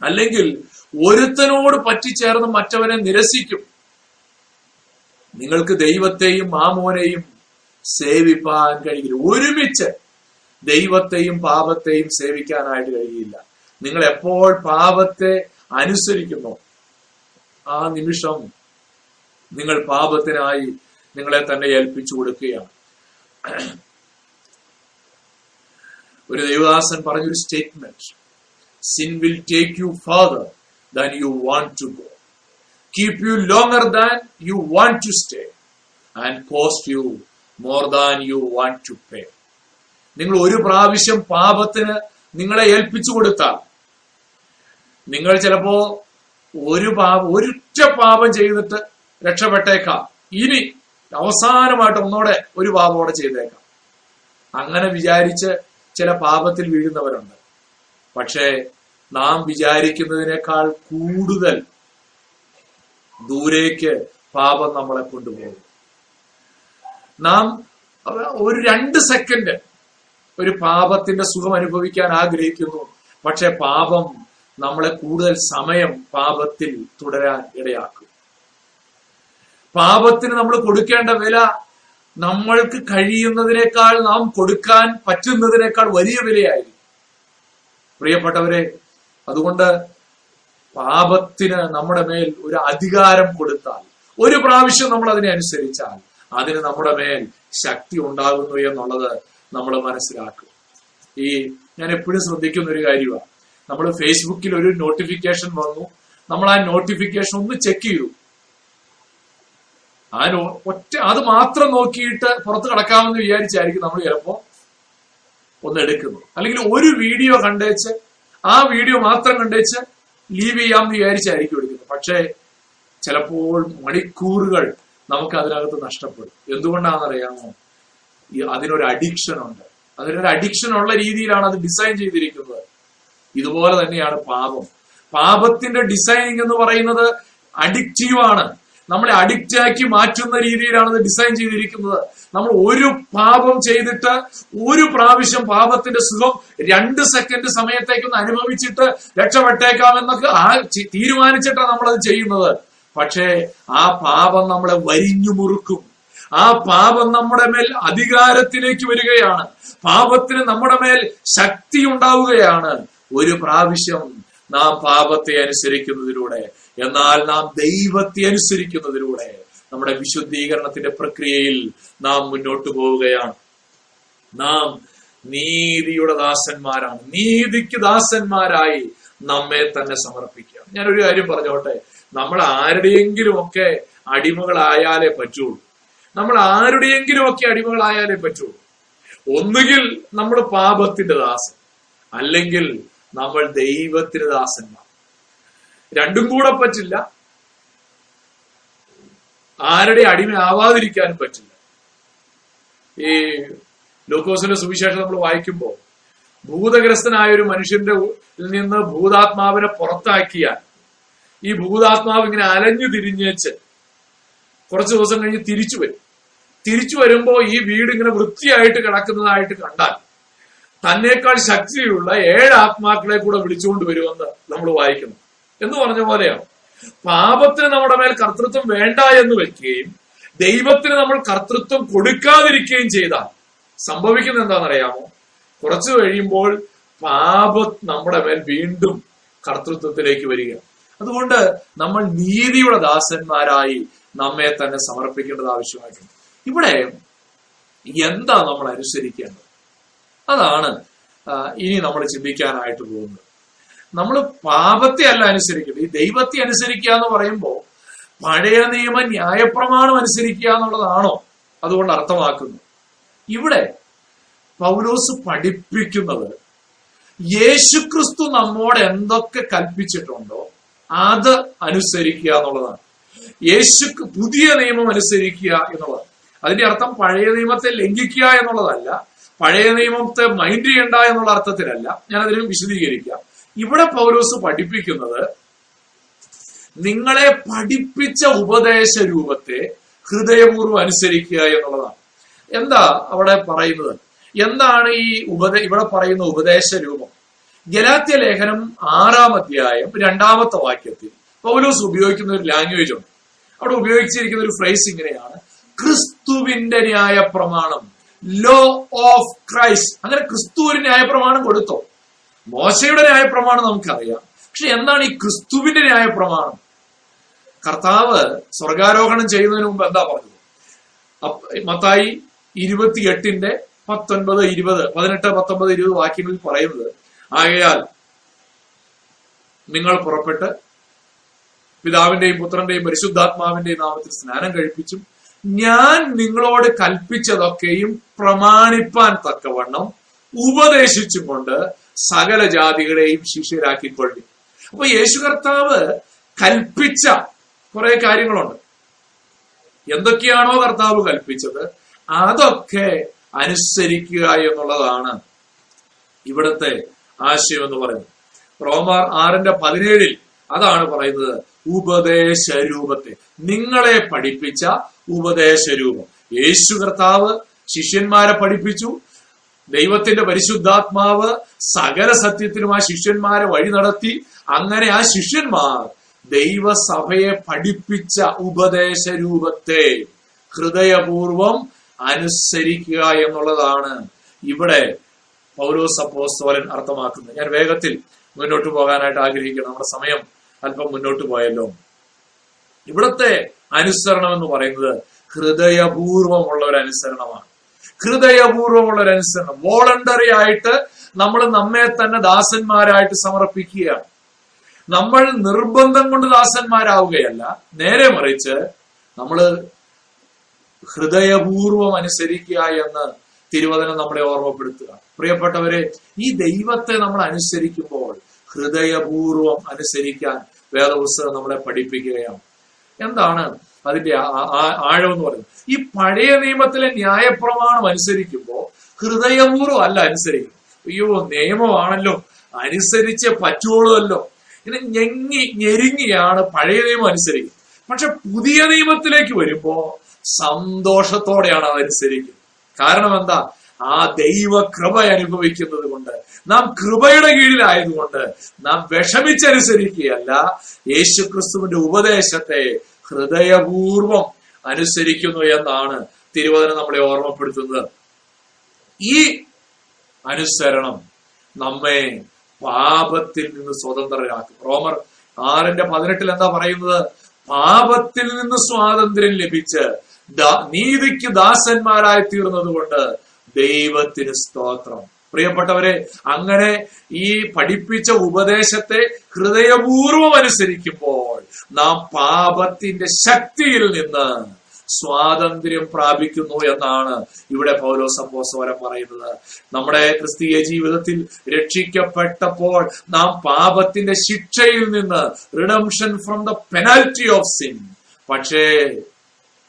അല്ലെങ്കിൽ ഒരുത്തനോട് പറ്റിച്ചേർന്ന് മറ്റവനെ നിരസിക്കും. നിങ്ങൾക്ക് ദൈവത്തെയും മാമോനെയും സേവിപ്പാൻ കഴിയില്ല. ഒരുമിച്ച് ദൈവത്തെയും പാപത്തെയും സേവിക്കാനായിട്ട് കഴിയില്ല. നിങ്ങൾ എപ്പോൾ പാപത്തെ അനുസരിക്കുന്നു? ആ നിമിഷം നിങ്ങൾ പാപത്തിനായി നിങ്ങളെ തന്നെ ഏൽപ്പിച്ചു കൊടുക്കുകയാണ്. ഒരു ദേവദാസൻ പറഞ്ഞൊരു statement sin will take you farther than you want to go keep you longer than you want to stay and cost you more than you want to pay നിങ്ങൾ ഒരു പ്രാവശ്യം പാപത്തിന് നിങ്ങളെ ഏൽപ്പിച്ചു കൊടുത്താൽ നിങ്ങൾ ചിലപ്പോ ഒരു പാപം ഒരൊറ്റ പാപം ചെയ്തിട്ട് രക്ഷപ്പെട്ടേക്കാം. ഇനി അവസാനമായിട്ട് ഒന്നുകൂടെ ഒരു പാപമോടെ ചെയ്തേക്കാം. അങ്ങനെ വിചാരിച്ച് ചില പാപത്തിൽ വീഴുന്നവരുണ്ട്. പക്ഷേ നാം വിചാരിക്കുന്നതിനേക്കാൾ കൂടുതൽ ദൂരേക്ക് പാപം നമ്മളെ കൊണ്ടുപോകും. നാം ഒരു രണ്ട് സെക്കൻഡ് ഒരു പാപത്തിന്റെ സുഖം അനുഭവിക്കാൻ ആഗ്രഹിക്കുന്നു. പക്ഷെ പാപം നമ്മളെ കൂടുതൽ സമയം പാപത്തിൽ തുടരാൻ ഇടയാക്കും. പാപത്തിന് നമ്മൾ കൊടുക്കേണ്ട വില നമ്മൾക്ക് കഴിയുന്നതിനേക്കാൾ നാം കൊടുക്കാൻ പറ്റുന്നതിനേക്കാൾ വലിയ വിലയായിരിക്കും. പ്രിയപ്പെട്ടവരെ അതുകൊണ്ട് പാപത്തിന് നമ്മുടെ മേൽ ഒരു അധികാരം കൊടുത്താൽ ഒരു പ്രാവശ്യം നമ്മൾ അതിനെ അനുസരിച്ചാൽ അതിന് നമ്മുടെ മേൽ ശക്തി ഉണ്ടാകുന്നു എന്നുള്ളത് നമ്മൾ മനസ്സിലാക്കും. ഈ ഞാൻ എപ്പോഴും ശ്രദ്ധിക്കുന്ന ഒരു കാര്യമാണ്. നമ്മൾ ഫേസ്ബുക്കിൽ ഒരു നോട്ടിഫിക്കേഷൻ വന്നു. നമ്മൾ ആ നോട്ടിഫിക്കേഷൻ ഒന്ന് ചെക്ക് ചെയ്തു ആ ഒറ്റ അത് മാത്രം നോക്കിയിട്ട് പുറത്ത് കിടക്കാമെന്ന് വിചാരിച്ചായിരിക്കും നമ്മൾ ചിലപ്പോ ഒന്ന് എടുക്കുന്നത്. അല്ലെങ്കിൽ ഒരു വീഡിയോ കണ്ടേച്ച് ആ വീഡിയോ മാത്രം കണ്ടേച്ച് ലീവ് ചെയ്യാമെന്ന് വിചാരിച്ചായിരിക്കും എടുക്കുന്നത്. പക്ഷേ ചിലപ്പോൾ മണിക്കൂറുകൾ നമുക്ക് അതിനകത്ത് നഷ്ടപ്പെടും. എന്തുകൊണ്ടാണെന്നറിയാമോ? ഈ അതിനൊരു അഡിക്ഷൻ ഉണ്ട്. അതിനൊരു അഡിക്ഷൻ ഉള്ള രീതിയിലാണ് അത് ഡിസൈൻ ചെയ്തിരിക്കുന്നത്. ഇതുപോലെ തന്നെയാണ് പാപം. പാപത്തിന്റെ ഡിസൈനിങ് എന്ന് പറയുന്നത് അഡിക്റ്റീവ് ആണ്. നമ്മളെ അഡിക്റ്റ് ആക്കി മാറ്റുന്ന രീതിയിലാണ് ഇത് ഡിസൈൻ ചെയ്തിരിക്കുന്നത്. നമ്മൾ ഒരു പാപം ചെയ്തിട്ട് ഒരു പ്രാവശ്യം പാപത്തിന്റെ സുഖം രണ്ട് സെക്കൻഡ് സമയത്തേക്കൊന്ന് അനുഭവിച്ചിട്ട് രക്ഷപ്പെട്ടേക്കാമെന്നൊക്കെ ആ തീരുമാനിച്ചിട്ടാണ് നമ്മളത് ചെയ്യുന്നത്. പക്ഷേ ആ പാപം നമ്മളെ വരിഞ്ഞു മുറുക്കും. ആ പാപം നമ്മുടെ മേൽ അധികാരത്തിലേക്ക് വരികയാണ്. പാപത്തിന് നമ്മുടെ മേൽ ശക്തി ഉണ്ടാവുകയാണ്. ഒരു പ്രാവശ്യം നാം പാപത്തെ അനുസരിക്കുന്നതിലൂടെ എന്നാൽ നാം ദൈവത്തെ അനുസരിക്കുന്നതിലൂടെ നമ്മുടെ വിശുദ്ധീകരണത്തിന്റെ പ്രക്രിയയിൽ നാം മുന്നോട്ട് പോവുകയാണ്. നാം നീതിയുടെ ദാസന്മാരാണ്. നീതിക്ക് ദാസന്മാരായി നമ്മെ തന്നെ സമർപ്പിക്കുക ഞാനൊരു കാര്യം പറഞ്ഞോട്ടെ. നമ്മൾ ആരുടെയെങ്കിലും ഒക്കെ അടിമകളായാലേ പറ്റുള്ളൂ. നമ്മൾ ആരുടെയെങ്കിലും ഒക്കെ അടിമകളായാലേ പറ്റുള്ളൂ. ഒന്നുകിൽ നമ്മൾ പാപത്തിന്റെ ദാസൻ അല്ലെങ്കിൽ നമ്മൾ ദൈവത്തിന്റെ ദാസന്മാർ. രണ്ടും കൂടെ പറ്റില്ല. ആരുടെ അടിമയാവാതിരിക്കാനും പറ്റില്ല. ഈ ലൂക്കോസിന്റെ സുവിശേഷം നമ്മൾ വായിക്കുമ്പോൾ ഭൂതഗ്രസ്തനായ ഒരു മനുഷ്യന്റെ നിന്ന് ഭൂതാത്മാവിനെ പുറത്താക്കിയാൽ ഈ ഭൂതാത്മാവ് ഇങ്ങനെ അലഞ്ഞു തിരിഞ്ഞേച്ച് കുറച്ച് ദിവസം കഴിഞ്ഞ് തിരിച്ചു വരും. തിരിച്ചു വരുമ്പോൾ ഈ വീട് ഇങ്ങനെ വൃത്തിയായിട്ട് കിടക്കുന്നതായിട്ട് കണ്ടാൽ തന്നേക്കാൾ ശക്തിയുള്ള ഏഴ് ആത്മാക്കളെ കൂടെ വിളിച്ചുകൊണ്ട് വരുമെന്ന് നമ്മൾ വായിക്കുന്നു. എന്ന് പറഞ്ഞ പോലെയാണ്. പാപത്തിന് നമ്മുടെ മേൽ കർത്തൃത്വം വേണ്ട എന്ന് വെക്കുകയും ദൈവത്തിന് നമ്മൾ കർത്തൃത്വം കൊടുക്കാതിരിക്കുകയും ചെയ്താൽ സംഭവിക്കുന്ന എന്താണെന്നറിയാമോ? കുറച്ചു കഴിയുമ്പോൾ പാപം നമ്മുടെ മേൽ വീണ്ടും കർത്തൃത്വത്തിലേക്ക് വരിക അതുകൊണ്ട് നമ്മൾ നീതിയുടെ ദാസന്മാരായി നമ്മെ തന്നെ സമർപ്പിക്കേണ്ടത് ആവശ്യമായിട്ടുണ്ട്. ഇവിടെ എന്താ നമ്മൾ അനുസരിക്കേണ്ടത്? അതാണ് ഇനി നമ്മൾ ചിന്തിക്കാനായിട്ട് പോകുന്നത്. നമ്മൾ പാപത്തെ അല്ല അനുസരിക്കുന്നത്. ഈ ദൈവത്തെ അനുസരിക്കുക എന്ന് പറയുമ്പോൾ പഴയ നിയമ ന്യായപ്രമാണം അനുസരിക്കുക എന്നുള്ളതാണോ അതുകൊണ്ട് അർത്ഥമാക്കുന്നത് ഇവിടെ പൗലോസ് പഠിപ്പിക്കുന്നത് യേശുക്രിസ്തു നമ്മോട് എന്തൊക്കെ കൽപ്പിച്ചിട്ടുണ്ടോ അത് അനുസരിക്കുക എന്നുള്ളതാണ്. യേശു പുതിയ നിയമം അനുസരിക്കുക എന്നുള്ളതാണ്. അതിന്റെ അർത്ഥം പഴയ നിയമത്തെ ലംഘിക്കുക എന്നുള്ളതല്ല പഴയ നിയമത്തെ മൈൻഡ് ചെയ്യണ്ട എന്നുള്ള അർത്ഥത്തിലല്ല. ഞാൻ അതിന് വിശദീകരിക്കാം. ഇവിടെ പൗലോസ് പഠിപ്പിക്കുന്നത് നിങ്ങളെ പഠിപ്പിച്ച ഉപദേശ രൂപത്തെ ഹൃദയപൂർവം അനുസരിക്കുക എന്നുള്ളതാണ്. എന്താ അവിടെ പറയുന്നത്? എന്താണ് ഈ ഉപദേ ഇവിടെ പറയുന്ന ഉപദേശ രൂപം? ഗലാത്യ ലേഖനം ആറാം അധ്യായം രണ്ടാമത്തെ വാക്യത്തിൽ പൗലോസ് ഉപയോഗിക്കുന്ന ഒരു ലാംഗ്വേജ് ഉണ്ട്. അവിടെ ഉപയോഗിച്ചിരിക്കുന്ന ഒരു ഫ്രേസ് ഇങ്ങനെയാണ്. ക്രിസ്തുവിന്റെ ന്യായ പ്രമാണം ലോ ഓഫ് ക്രൈസ്റ്റ് അങ്ങനെ ക്രിസ്തു ഒരു ന്യായ പ്രമാണം കൊടുത്തോ. മോശയുടെ ന്യായ പ്രമാണം നമുക്കറിയാം. പക്ഷെ എന്താണ് ഈ ക്രിസ്തുവിന്റെ ന്യായ പ്രമാണം കർത്താവ് സ്വർഗാരോഹണം ചെയ്യുന്നതിന് മുമ്പ് എന്താ പറഞ്ഞത്? മത്തായി ഇരുപത്തിയെട്ടിന്റെ പത്തൊൻപത് ഇരുപത് പതിനെട്ട് പത്തൊമ്പത് ഇരുപത് വാക്യങ്ങളിൽ പറയുന്നത് ആകയാൽ നിങ്ങൾ പുറപ്പെട്ട് പിതാവിന്റെയും പുത്രന്റെയും പരിശുദ്ധാത്മാവിന്റെയും നാമത്തിൽ സ്നാനം കഴിപ്പിച്ചും ഞാൻ നിങ്ങളോട് കൽപ്പിച്ചതൊക്കെയും പ്രമാണിപ്പാൻ തക്കവണ്ണം ഉപദേശിച്ചും കൊണ്ട് സകല ജാതികളെയും ശിഷ്യരാക്കിക്കൊള്ളി അപ്പൊ യേശു കർത്താവ് കൽപ്പിച്ച കുറെ കാര്യങ്ങളുണ്ട്. എന്തൊക്കെയാണോ കർത്താവ് കൽപ്പിച്ചത്? അതൊക്കെ അനുസരിക്കുക എന്നുള്ളതാണ് ഇവിടുത്തെ ആശയം എന്ന് പറയുന്നത്. റോമാർ ആറിന്റെ പതിനേഴിൽ അതാണ് പറയുന്നത്. ഉപദേശ രൂപത്തെ നിങ്ങളെ പഠിപ്പിച്ച ഉപദേശ രൂപം യേശു കർത്താവ് ശിഷ്യന്മാരെ പഠിപ്പിച്ചു ദൈവത്തിന്റെ പരിശുദ്ധാത്മാവ് സകല സത്യത്തിനും ആ ശിഷ്യന്മാരെ വഴി നടത്തി. അങ്ങനെ ആ ശിഷ്യന്മാർ ദൈവസഭയെ പഠിപ്പിച്ച ഉപദേശ രൂപത്തെ ഹൃദയപൂർവം അനുസരിക്കുക എന്നുള്ളതാണ് ഇവിടെ പൗലോസ് അപ്പോസ്തോലൻ അർത്ഥമാക്കുന്നത്. ഞാൻ വേഗത്തിൽ മുന്നോട്ട് പോകാനായിട്ട് ആഗ്രഹിക്കുന്നു. നമ്മുടെ സമയം അല്പം മുന്നോട്ട് പോയല്ലോ. ഇവിടത്തെ അനുസരണം എന്ന് പറയുന്നത് ഹൃദയപൂർവമുള്ള ഒരു അനുസരണമാണ്. ഹൃദയപൂർവമുള്ള ഒരു അനുസരണം വോളണ്ടറി ആയിട്ട് നമ്മൾ നമ്മെ തന്നെ ദാസന്മാരായിട്ട് സമർപ്പിക്കുകയാണ്. നമ്മൾ നിർബന്ധം കൊണ്ട് ദാസന്മാരാവുകയല്ല. നേരെ മറിച്ച് നമ്മൾ ഹൃദയപൂർവം അനുസരിക്കുക എന്ന് തിരുവചനം നമ്മളെ ഓർമ്മപ്പെടുത്തുക. പ്രിയപ്പെട്ടവരെ ഈ ദൈവത്തെ നമ്മൾ അനുസരിക്കുമ്പോൾ ഹൃദയപൂർവം അനുസരിക്കാൻ വേദപുസ്തകം നമ്മളെ പഠിപ്പിക്കുകയാണ്. എന്താണ്? അതിന്റെ ആഴം എന്ന് പറയുന്നത്. ഈ പഴയ നിയമത്തിലെ ന്യായപ്രമാണം അനുസരിക്കുമ്പോൾ ഹൃദയപൂർവം അല്ല അനുസരിക്കും അയ്യോ നിയമമാണല്ലോ. അനുസരിച്ച് പറ്റുള്ളൂല്ലോ ഇങ്ങനെ ഞെങ്ങി ഞെരുങ്ങിയാണ് പഴയ നിയമം അനുസരിക്കുന്നത്. പക്ഷെ പുതിയ നിയമത്തിലേക്ക് വരുമ്പോ സന്തോഷത്തോടെയാണ് അത് കാരണം എന്താ? ആ ദൈവ കൃപ അനുഭവിക്കുന്നത് കൊണ്ട് നാം കൃപയുടെ കീഴിലായതുകൊണ്ട് നാം വിഷമിച്ചനുസരിക്കുകയല്ല. യേശു ക്രിസ്തുവിന്റെ ഉപദേശത്തെ ഹൃദയപൂർവം അനുസരിക്കുന്നു എന്നാണ് തിരുവചനം നമ്മളെ ഓർമ്മപ്പെടുത്തുന്നത്. ഈ അനുസരണം നമ്മെ പാപത്തിൽ നിന്ന് സ്വതന്ത്രരാക്കും. റോമർ ആറിന്റെ പതിനെട്ടിൽ എന്താ പറയുന്നത്? പാപത്തിൽ നിന്ന് സ്വാതന്ത്ര്യം ലഭിച്ച് നീതിക്ക് ദാസന്മാരായി തീർന്നത് കൊണ്ട് ദൈവത്തിന് സ്തോത്രം. പ്രിയപ്പെട്ടവരെ അങ്ങനെ ഈ പഠിപ്പിച്ച ഉപദേശത്തെ ഹൃദയപൂർവം അനുസരിക്കുമ്പോൾ നാം പാപത്തിന്റെ ശക്തിയിൽ നിന്ന് സ്വാതന്ത്ര്യം പ്രാപിക്കുന്നു എന്നാണ് ഇവിടെ പൗലോസ് അപ്പോസ്തലൻ പറയുന്നത്. നമ്മുടെ ക്രിസ്തീയ ജീവിതത്തിൽ രക്ഷിക്കപ്പെട്ടപ്പോൾ നാം പാപത്തിന്റെ ശിക്ഷയിൽ നിന്ന് redemption from the penalty of sin പക്ഷേ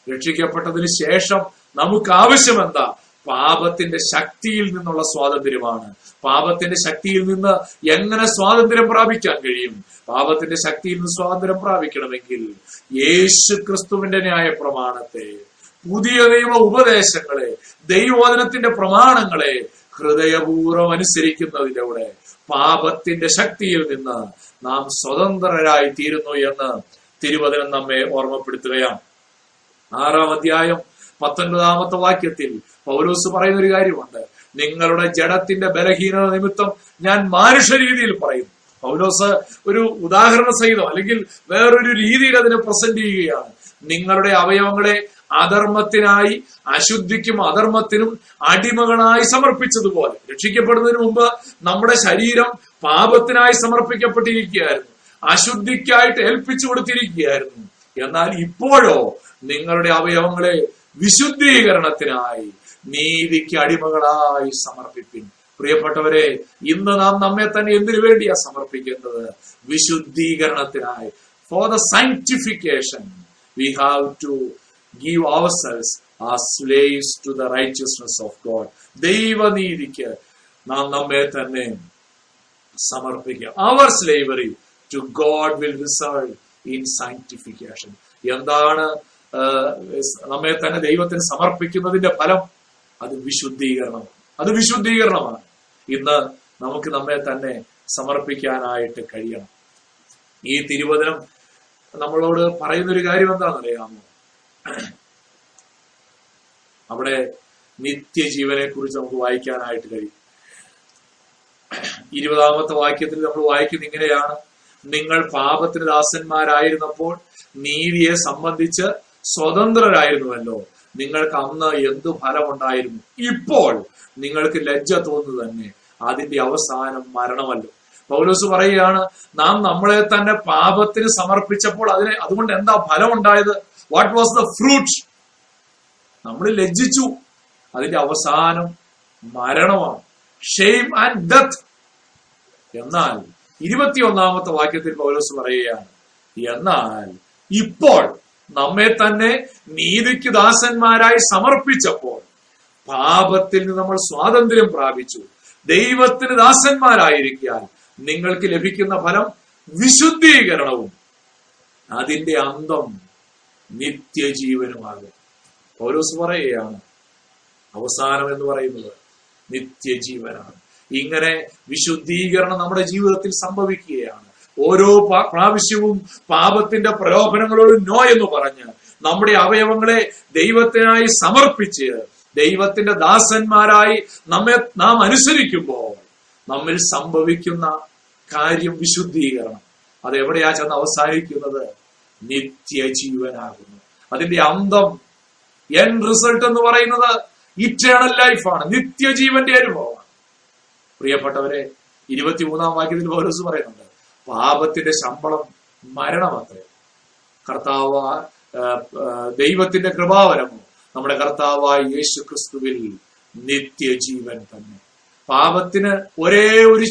രക്ഷിക്കപ്പെട്ടതിന് ശേഷം നമുക്ക് ആവശ്യം എന്താ? പാപത്തിന്റെ ശക്തിയിൽ നിന്നുള്ള സ്വാതന്ത്ര്യമാണ്. പാപത്തിന്റെ ശക്തിയിൽ നിന്ന് എങ്ങനെ സ്വാതന്ത്ര്യം പ്രാപിക്കാൻ കഴിയും? പാപത്തിന്റെ ശക്തിയിൽ നിന്ന് സ്വാതന്ത്ര്യം പ്രാപിക്കണമെങ്കിൽ യേശു ക്രിസ്തുവിന്റെ ന്യായ പ്രമാണത്തെ പുതിയ ദൈവ ഉപദേശങ്ങളെ ദൈവവചനത്തിന്റെ പ്രമാണങ്ങളെ ഹൃദയപൂർവം അനുസരിക്കുന്നതിലൂടെ പാപത്തിന്റെ ശക്തിയിൽ നിന്ന് നാം സ്വതന്ത്രരായി തീരുന്നു എന്ന് തിരുവചനം നമ്മെ ഓർമ്മപ്പെടുത്തുകയാണ്. ആറാം അധ്യായം പത്തൊൻപതാമത്തെ വാക്യത്തിൽ പൗലോസ് പറയുന്ന ഒരു കാര്യമുണ്ട്. നിങ്ങളുടെ ജഡത്തിന്റെ ബലഹീനത നിമിത്തം ഞാൻ മാനുഷ്യ രീതിയിൽ പറയുന്നു. പൗലോസ് ഒരു ഉദാഹരണ സഹിതം അല്ലെങ്കിൽ വേറൊരു രീതിയിൽ അതിനെ പ്രസന്റ് ചെയ്യുകയാണ്. നിങ്ങളുടെ അവയവങ്ങളെ അധർമ്മത്തിനായി അശുദ്ധിക്കും അധർമ്മത്തിനും അടിമകളായി സമർപ്പിച്ചതുപോലെ. രക്ഷിക്കപ്പെടുന്നതിന് മുമ്പ് നമ്മുടെ ശരീരം പാപത്തിനായി സമർപ്പിക്കപ്പെട്ടിരിക്കുകയായിരുന്നു. അശുദ്ധിക്കായിട്ട് ഏൽപ്പിച്ചു കൊടുത്തിരിക്കുകയായിരുന്നു. എന്നാൽ ഇപ്പോഴോ നിങ്ങളുടെ അവയവങ്ങളെ വിശുദ്ധീകരണത്തിനായി നീതിക്ക് അടിമകളായി സമർപ്പിപ്പിൻ. പ്രിയപ്പെട്ടവരെ ഇന്ന് നാം നമ്മെ തന്നെ എന്തിനു വേണ്ടിയാ സമർപ്പിക്കേണ്ടത് വിശുദ്ധീകരണത്തിനായി. For the sanctification we have to give ourselves as slaves to the righteousness of God ദൈവനീതിക്ക് നാം നമ്മെ തന്നെ സമർപ്പിക്കുക our slavery to God will result in sanctification എന്താണ് നമ്മെ തന്നെ ദൈവത്തിന് സമർപ്പിക്കുന്നതിന്റെ ഫലം അത് വിശുദ്ധീകരണം. അത് വിശുദ്ധീകരണമാണ്. ഇന്ന് നമുക്ക് നമ്മെ തന്നെ സമർപ്പിക്കാനായിട്ട് കഴിയണം. ഈ തിരുവചനം നമ്മളോട് പറയുന്ന ഒരു കാര്യം എന്താണെന്നറിയാമോ അവിടെ നിത്യജീവനെ കുറിച്ച് നമുക്ക് വായിക്കാനായിട്ട് കഴിയും. ഇരുപതാമത്തെ വാക്യത്തിൽ നമ്മൾ വായിക്കുന്ന ഇങ്ങനെയാണ്. നിങ്ങൾ പാപത്തിന് ദാസന്മാരായിരുന്നപ്പോൾ നീതിയെ സംബന്ധിച്ച് സ്വതന്ത്രരായിരുന്നുവല്ലോ. നിങ്ങൾക്ക് അന്ന് എന്തു ഫലമുണ്ടായിരുന്നു? ഇപ്പോൾ നിങ്ങൾക്ക് ലജ്ജ തോന്നുന്നു തന്നെ അതിന്റെ അവസാനം മരണമല്ലോ? പൗലോസ് പറയുകയാണ് നാം നമ്മളെ തന്നെ പാപത്തിന് സമർപ്പിച്ചപ്പോൾ അതിന് അതുകൊണ്ട് എന്താ ഫലം ഉണ്ടായത് വാട്ട് വാസ് ദ ഫ്രൂട്ട് നമ്മൾ ലജ്ജിച്ചു. അതിന്റെ അവസാനം മരണമാണ്. ഷെയിം ആൻഡ് ഡെത്ത് എന്നാൽ ഇരുപത്തിയൊന്നാമത്തെ വാക്യത്തിൽ പൗലോസ് പറയുകയാണ് എന്നാൽ ഇപ്പോൾ നമ്മെ തന്നെ നീതിക്ക് ദാസന്മാരായി സമർപ്പിച്ചപ്പോൾ പാപത്തിൽ നിന്ന് നമ്മൾ സ്വാതന്ത്ര്യം പ്രാപിച്ചു. ദൈവത്തിന് ദാസന്മാരായിരിക്കാൻ നിങ്ങൾക്ക് ലഭിക്കുന്ന ഫലം വിശുദ്ധീകരണവും. അതിന്റെ അന്തം നിത്യജീവനുമാകും പൗലോസ് പറയുകയാണ് അവസാനം എന്ന് പറയുന്നത് നിത്യജീവനാണ്. ഇങ്ങനെ വിശുദ്ധീകരണം നമ്മുടെ ജീവിതത്തിൽ സംഭവിക്കുകയാണ്. ഓരോ പ്രാവശ്യവും പാപത്തിന്റെ പ്രലോഭനങ്ങളോട് നോ എന്ന് പറഞ്ഞ് നമ്മുടെ അവയവങ്ങളെ ദൈവത്തിനായി സമർപ്പിച്ച് ദൈവത്തിന്റെ ദാസന്മാരായി നമ്മെ നാം അനുസരിക്കുമ്പോൾ നമ്മിൽ സംഭവിക്കുന്ന കാര്യം വിശുദ്ധീകരണം. അത് എവിടെയാ ചെന്ന് അവസാനിക്കുന്നത്? നിത്യജീവനാകുന്നു. അതിന്റെ അന്തം എൻ റിസൾട്ട് എന്ന് പറയുന്നത് ഇറ്റേണൽ ലൈഫാണ് നിത്യജീവന്റെ അനുഭവമാണ്. പ്രിയപ്പെട്ടവരെ ഇരുപത്തിമൂന്നാം വാക്യത്തിൽ പൗലോസ് പറയുന്നുണ്ട് പാപത്തിന്റെ ശമ്പളം മരണമത്രേ. കർത്താവ് ദൈവത്തിന്റെ കൃപാവരമോ നമ്മുടെ കർത്താവായ യേശു ക്രിസ്തുവിൽ നിത്യജീവൻ തന്നെ. പാപത്തിന് ഒരേ ഒരു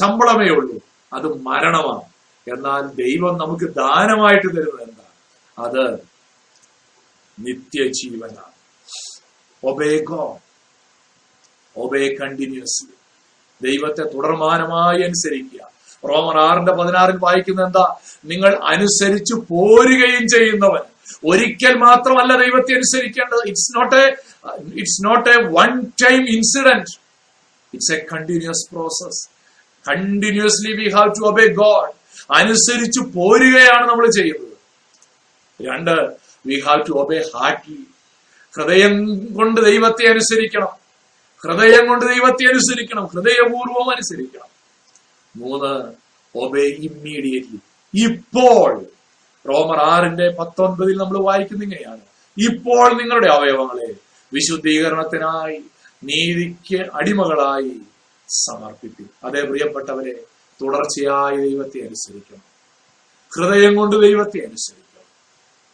ശമ്പളമേ ഉള്ളൂ. അത് മരണമാണ്. എന്നാൽ ദൈവം നമുക്ക് ദാനമായിട്ട് തരുന്നത് എന്താ അത് നിത്യജീവനാണ്. ഒബേ ഒബേ കണ്ടിന്യൂസ്ലി ദൈവത്തെ തുടർമാനമായി അനുസരിക്കുക. റോമർ ആറിന്റെ പതിനാറിൽ വായിക്കുന്ന എന്താ? നിങ്ങൾ അനുസരിച്ചു പോരുകയും ചെയ്യുന്നവൻ. ഒരിക്കൽ മാത്രമല്ല ദൈവത്തെ അനുസരിക്കേണ്ടത്. It's not a it's not a one time incident it's a continuous process continuously we have to obey God അനുസരിച്ചു പോരുകയാണ് നമ്മൾ ചെയ്യുന്നത്. രണ്ട് we have to obey heartily ഹൃദയം കൊണ്ട് ദൈവത്തെ അനുസരിക്കണം. ഹൃദയം കൊണ്ട് ദൈവത്തെ അനുസരിക്കണം. ഹൃദയപൂർവം അനുസരിക്കണം. മൂന്ന് ഒബേ ഇമ്മീഡിയറ്റ്ലി ഇപ്പോൾ റോമർ ആറിന്റെ പത്തൊൻപതിൽ നമ്മൾ വായിക്കുന്ന ഇങ്ങനെയാണ്. ഇപ്പോൾ നിങ്ങളുടെ അവയവങ്ങളെ വിശുദ്ധീകരണത്തിനായി നീതിക്ക് അടിമകളായി സമർപ്പിപ്പി. അതേ പ്രിയപ്പെട്ടവരെ തുടർച്ചയായി ദൈവത്തെ അനുസരിക്കണം. ഹൃദയം കൊണ്ട് ദൈവത്തെ അനുസരിക്കണം.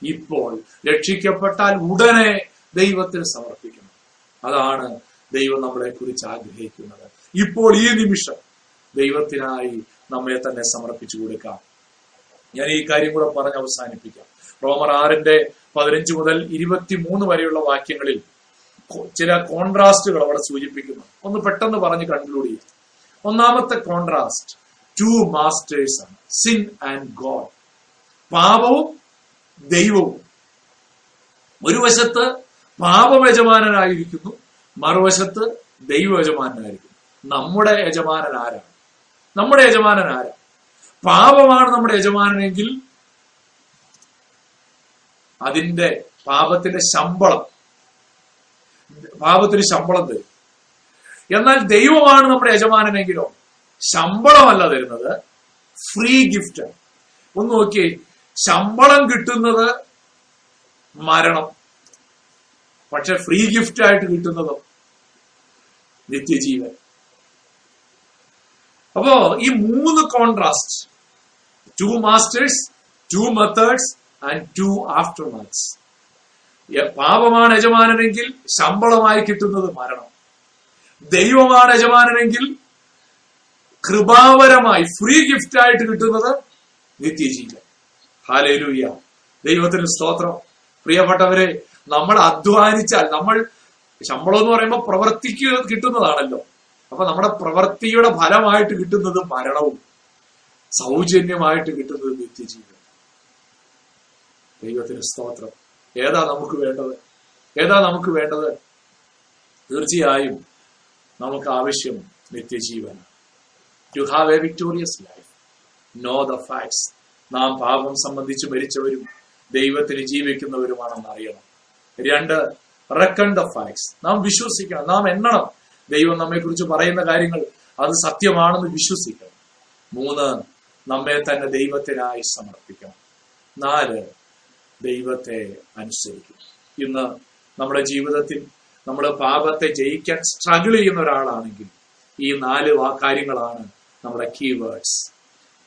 ഇപ്പോൾ രക്ഷിക്കപ്പെട്ടാൽ ഉടനെ ദൈവത്തിന് സമർപ്പിക്കണം. അതാണ് ദൈവം നമ്മളെ കുറിച്ച് ആഗ്രഹിക്കുന്നത്. ഇപ്പോൾ ഈ നിമിഷം ദൈവത്തിനായി നമ്മെ തന്നെ സമർപ്പിച്ചു കൊടുക്കാം ഞാൻ ഈ കാര്യം കൂടെ പറഞ്ഞ് അവസാനിപ്പിക്കാം. റോമർ ആറിന്റെ പതിനഞ്ച് മുതൽ ഇരുപത്തിമൂന്ന് വരെയുള്ള വാക്യങ്ങളിൽ ചില കോൺട്രാസ്റ്റുകൾ അവിടെ സൂചിപ്പിക്കുന്നു. ഒന്ന് പെട്ടെന്ന് പറഞ്ഞ് കൺക്ലൂഡ് ചെയ്യാം. ഒന്നാമത്തെ കോൺട്രാസ്റ്റ് ടു മാസ്റ്റേഴ്സ് ആണ് സിൻ ആൻഡ് ഗോഡ് പാപവും ദൈവവും. ഒരു വശത്ത് പാപയജമാനനായിരിക്കുന്നു മറുവശത്ത് ദൈവ യജമാനായിരിക്കുന്നു നമ്മുടെ യജമാനൻ ആരാണ്? നമ്മുടെ യജമാനൻ ആരാ? പാപമാണ് നമ്മുടെ യജമാനെങ്കിൽ അതിന്റെ പാപത്തിന്റെ ശമ്പളം. പാപത്തിന് ശമ്പളം തരും. എന്നാൽ ദൈവമാണ് നമ്മുടെ യജമാനനെങ്കിലോ ശമ്പളമല്ല തരുന്നത് ഫ്രീ ഗിഫ്റ്റ് ഒന്ന് നോക്കി ശമ്പളം കിട്ടുന്നത് മരണം പക്ഷെ ഫ്രീ ഗിഫ്റ്റ് ആയിട്ട് കിട്ടുന്നതോ നിത്യജീവൻ. അപ്പോ ഈ മൂന്ന് contrast two masters two methods and two aftermaths പാപമാണ് യജമാനനെങ്കിൽ ശമ്പളമായി കിട്ടുന്നത് മരണം. ദൈവമാണ് യജമാനനെങ്കിൽ കൃപാവരമായി ഫ്രീ ഗിഫ്റ്റ് ആയിട്ട് കിട്ടുന്നത് നിത്യജീവൻ. ഹാലേലൂയ ദൈവത്തിന് സ്തോത്രം. പ്രിയപ്പെട്ടവരെ നമ്മൾ അധ്വാനിച്ചാൽ നമ്മൾ ശമ്പളം എന്ന് പറയുമ്പോൾ പ്രവർത്തിക്കുക കിട്ടുന്നതാണല്ലോ. അപ്പൊ നമ്മുടെ പ്രവൃത്തിയുടെ ഫലമായിട്ട് കിട്ടുന്നത് മരണവും സൗജന്യമായിട്ട് കിട്ടുന്നത് നിത്യജീവിതം ദൈവത്തിന് സ്തോത്രം. ഏതാ നമുക്ക് വേണ്ടത്? ഏതാ നമുക്ക് വേണ്ടത്? തീർച്ചയായും നമുക്ക് ആവശ്യം നിത്യജീവൻ to have a victorious life know the facts നാം പാപം സംബന്ധിച്ച് മരിച്ചവരും ദൈവത്തിന് ജീവിക്കുന്നവരുമാണെന്ന് അറിയണം. രണ്ട് റെക്കൺ ദ ഫാക്ട്സ് നാം വിശ്വസിക്കണം. നാം എണ്ണണം. ദൈവം നമ്മെക്കുറിച്ച് പറയുന്ന കാര്യങ്ങൾ അത് സത്യമാണെന്ന് വിശ്വസിക്കണം. മൂന്ന് നമ്മെ തന്നെ ദൈവത്തിനായി സമർപ്പിക്കണം. നാല് ദൈവത്തെ അനുസരിക്കും. ഇന്ന് നമ്മുടെ ജീവിതത്തിൽ നമ്മൾ പാപത്തെ ജയിക്കാൻ സ്ട്രഗിൾ ചെയ്യുന്ന ഒരാളാണെങ്കിൽ ഈ നാല് കാര്യങ്ങളാണ് നമ്മുടെ കീവേഡ്സ്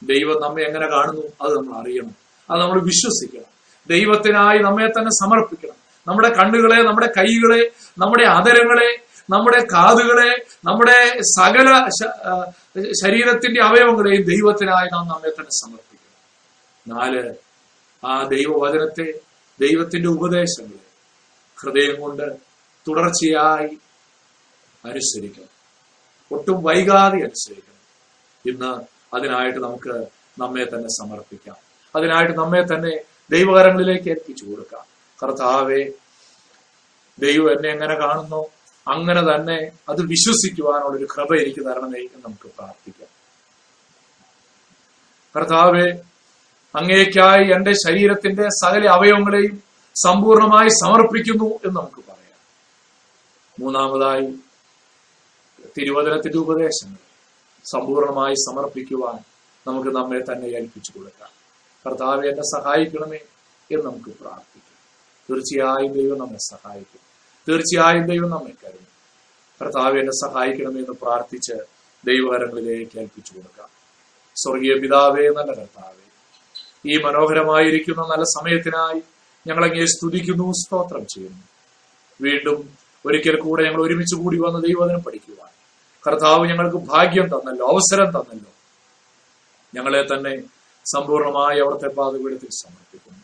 ദൈവം നമ്മെ എങ്ങനെ കാണുന്നു? അത് നമ്മൾ അറിയണം. അത് നമ്മൾ വിശ്വസിക്കണം. ദൈവത്തിനായി നമ്മെ തന്നെ സമർപ്പിക്കണം. നമ്മുടെ കണ്ണുകളെ നമ്മുടെ കൈകളെ നമ്മുടെ അതരങ്ങളെ നമ്മുടെ കാതുകളെ നമ്മുടെ സകല ശരീരത്തിന്റെ അവയവങ്ങളെയും ദൈവത്തിനായി നാം നമ്മെ തന്നെ സമർപ്പിക്കണം നാല് ആ ദൈവവചനത്തെ ദൈവത്തിന്റെ ഉപദേശങ്ങളെ ഹൃദയം കൊണ്ട് തുടർച്ചയായി അനുസരിക്കണം. ഒട്ടും വൈകാതെ അനുസരിക്കണം. ഇന്ന് അതിനായിട്ട് നമുക്ക് നമ്മെ തന്നെ സമർപ്പിക്കാം. അതിനായിട്ട് നമ്മെ തന്നെ ദൈവകരങ്ങളിലേക്ക് ഏൽപ്പിച്ചു കൊടുക്കാം. കർത്താവെ ദൈവം എന്നെ എങ്ങനെ കാണുന്നു? അങ്ങനെ തന്നെ അത് വിശ്വസിക്കുവാനുള്ള ഒരു കൃപ എനിക്ക് തരണമേ എന്ന് നമുക്ക് പ്രാർത്ഥിക്കാം. കർത്താവെ അങ്ങേക്കായി എന്റെ ശരീരത്തിന്റെ സകല അവയവങ്ങളെയും സമ്പൂർണമായി സമർപ്പിക്കുന്നു എന്ന് നമുക്ക് പറയാം. മൂന്നാമതായി തിരുവചനത്തിന്റെ ഉപദേശങ്ങൾ സമ്പൂർണമായി സമർപ്പിക്കുവാൻ നമുക്ക് നമ്മെ തന്നെ ഏൽപ്പിച്ചു കൊടുക്കാം. കർത്താവ് എന്നെ സഹായിക്കണമേ എന്ന് നമുക്ക് പ്രാർത്ഥിക്കാം. തീർച്ചയായും ദൈവം നമ്മെ സഹായിക്കും. തീർച്ചയായും ദൈവം നമ്മെ കരുതും കർത്താവ് എന്നെ സഹായിക്കണമേ എന്ന് പ്രാർത്ഥിച്ച് ദൈവകരങ്ങളിലേക്ക് ഏൽപ്പിച്ചു കൊടുക്കാം സ്വർഗീയ പിതാവേ നല്ല കർത്താവേ ഈ മനോഹരമായിരിക്കുന്ന നല്ല സമയത്തിനായി ഞങ്ങൾ അങ്ങേ സ്തുതിക്കുന്നു സ്തോത്രം ചെയ്യുന്നു. വീണ്ടും ഒരിക്കൽ കൂടെ ഞങ്ങൾ ഒരുമിച്ച് കൂടി വന്ന് ദൈവദിനം പഠിക്കുവാൻ. കർത്താവ് ഞങ്ങൾക്ക് ഭാഗ്യം തന്നല്ലോ അവസരം തന്നല്ലോ. ഞങ്ങളെ തന്നെ സമ്പൂർണമായി അവിടുത്തെ പാതപീഠത്തിൽ സമർപ്പിക്കുന്നു.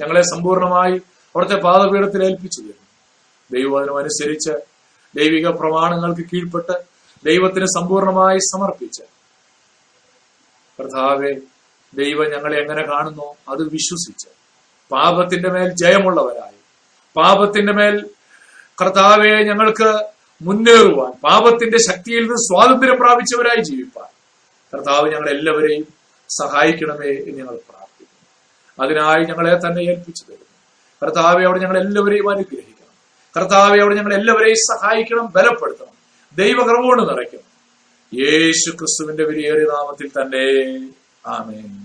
ഞങ്ങളെ സമ്പൂർണമായി അവിടുത്തെ പാതപീഠത്തിൽ ഏൽപ്പിച്ചു തരുന്നു. ദൈവവചനം അനുസരിച്ച് ദൈവിക പ്രമാണങ്ങൾക്ക് കീഴ്പ്പെട്ട് ദൈവത്തിന് സമ്പൂർണമായി സമർപ്പിച്ച്. കർത്താവെ ദൈവം ഞങ്ങളെ എങ്ങനെ കാണുന്നു? അത് വിശ്വസിച്ച്. പാപത്തിന്റെ മേൽ ജയമുള്ളവരായി. പാപത്തിന്റെ മേൽ കർത്താവെ ഞങ്ങൾക്ക് മുന്നേറുവാൻ പാപത്തിന്റെ ശക്തിയിൽ നിന്ന് സ്വാതന്ത്ര്യം പ്രാപിച്ചവരായി ജീവിപ്പാൻ. കർത്താവ് ഞങ്ങളെല്ലാവരെയും സഹായിക്കണമേ എന്ന് ഞങ്ങൾ പ്രാർത്ഥിക്കുന്നു. അതിനായി ഞങ്ങളെ തന്നെ ഏൽപ്പിച്ചു തരുന്നു. കർത്താവെ അവിടെ ഞങ്ങൾ എല്ലാവരെയും കർത്താവെ അവിടെ ഞങ്ങൾ എല്ലാവരെയും സഹായിക്കണം ബലപ്പെടുത്തണം. ദൈവകർമ്മോട് നിറയ്ക്കണം. യേശു ക്രിസ്തുവിന്റെ വിലയേറിയ നാമത്തിൽ തന്നെ. ആമേൻ.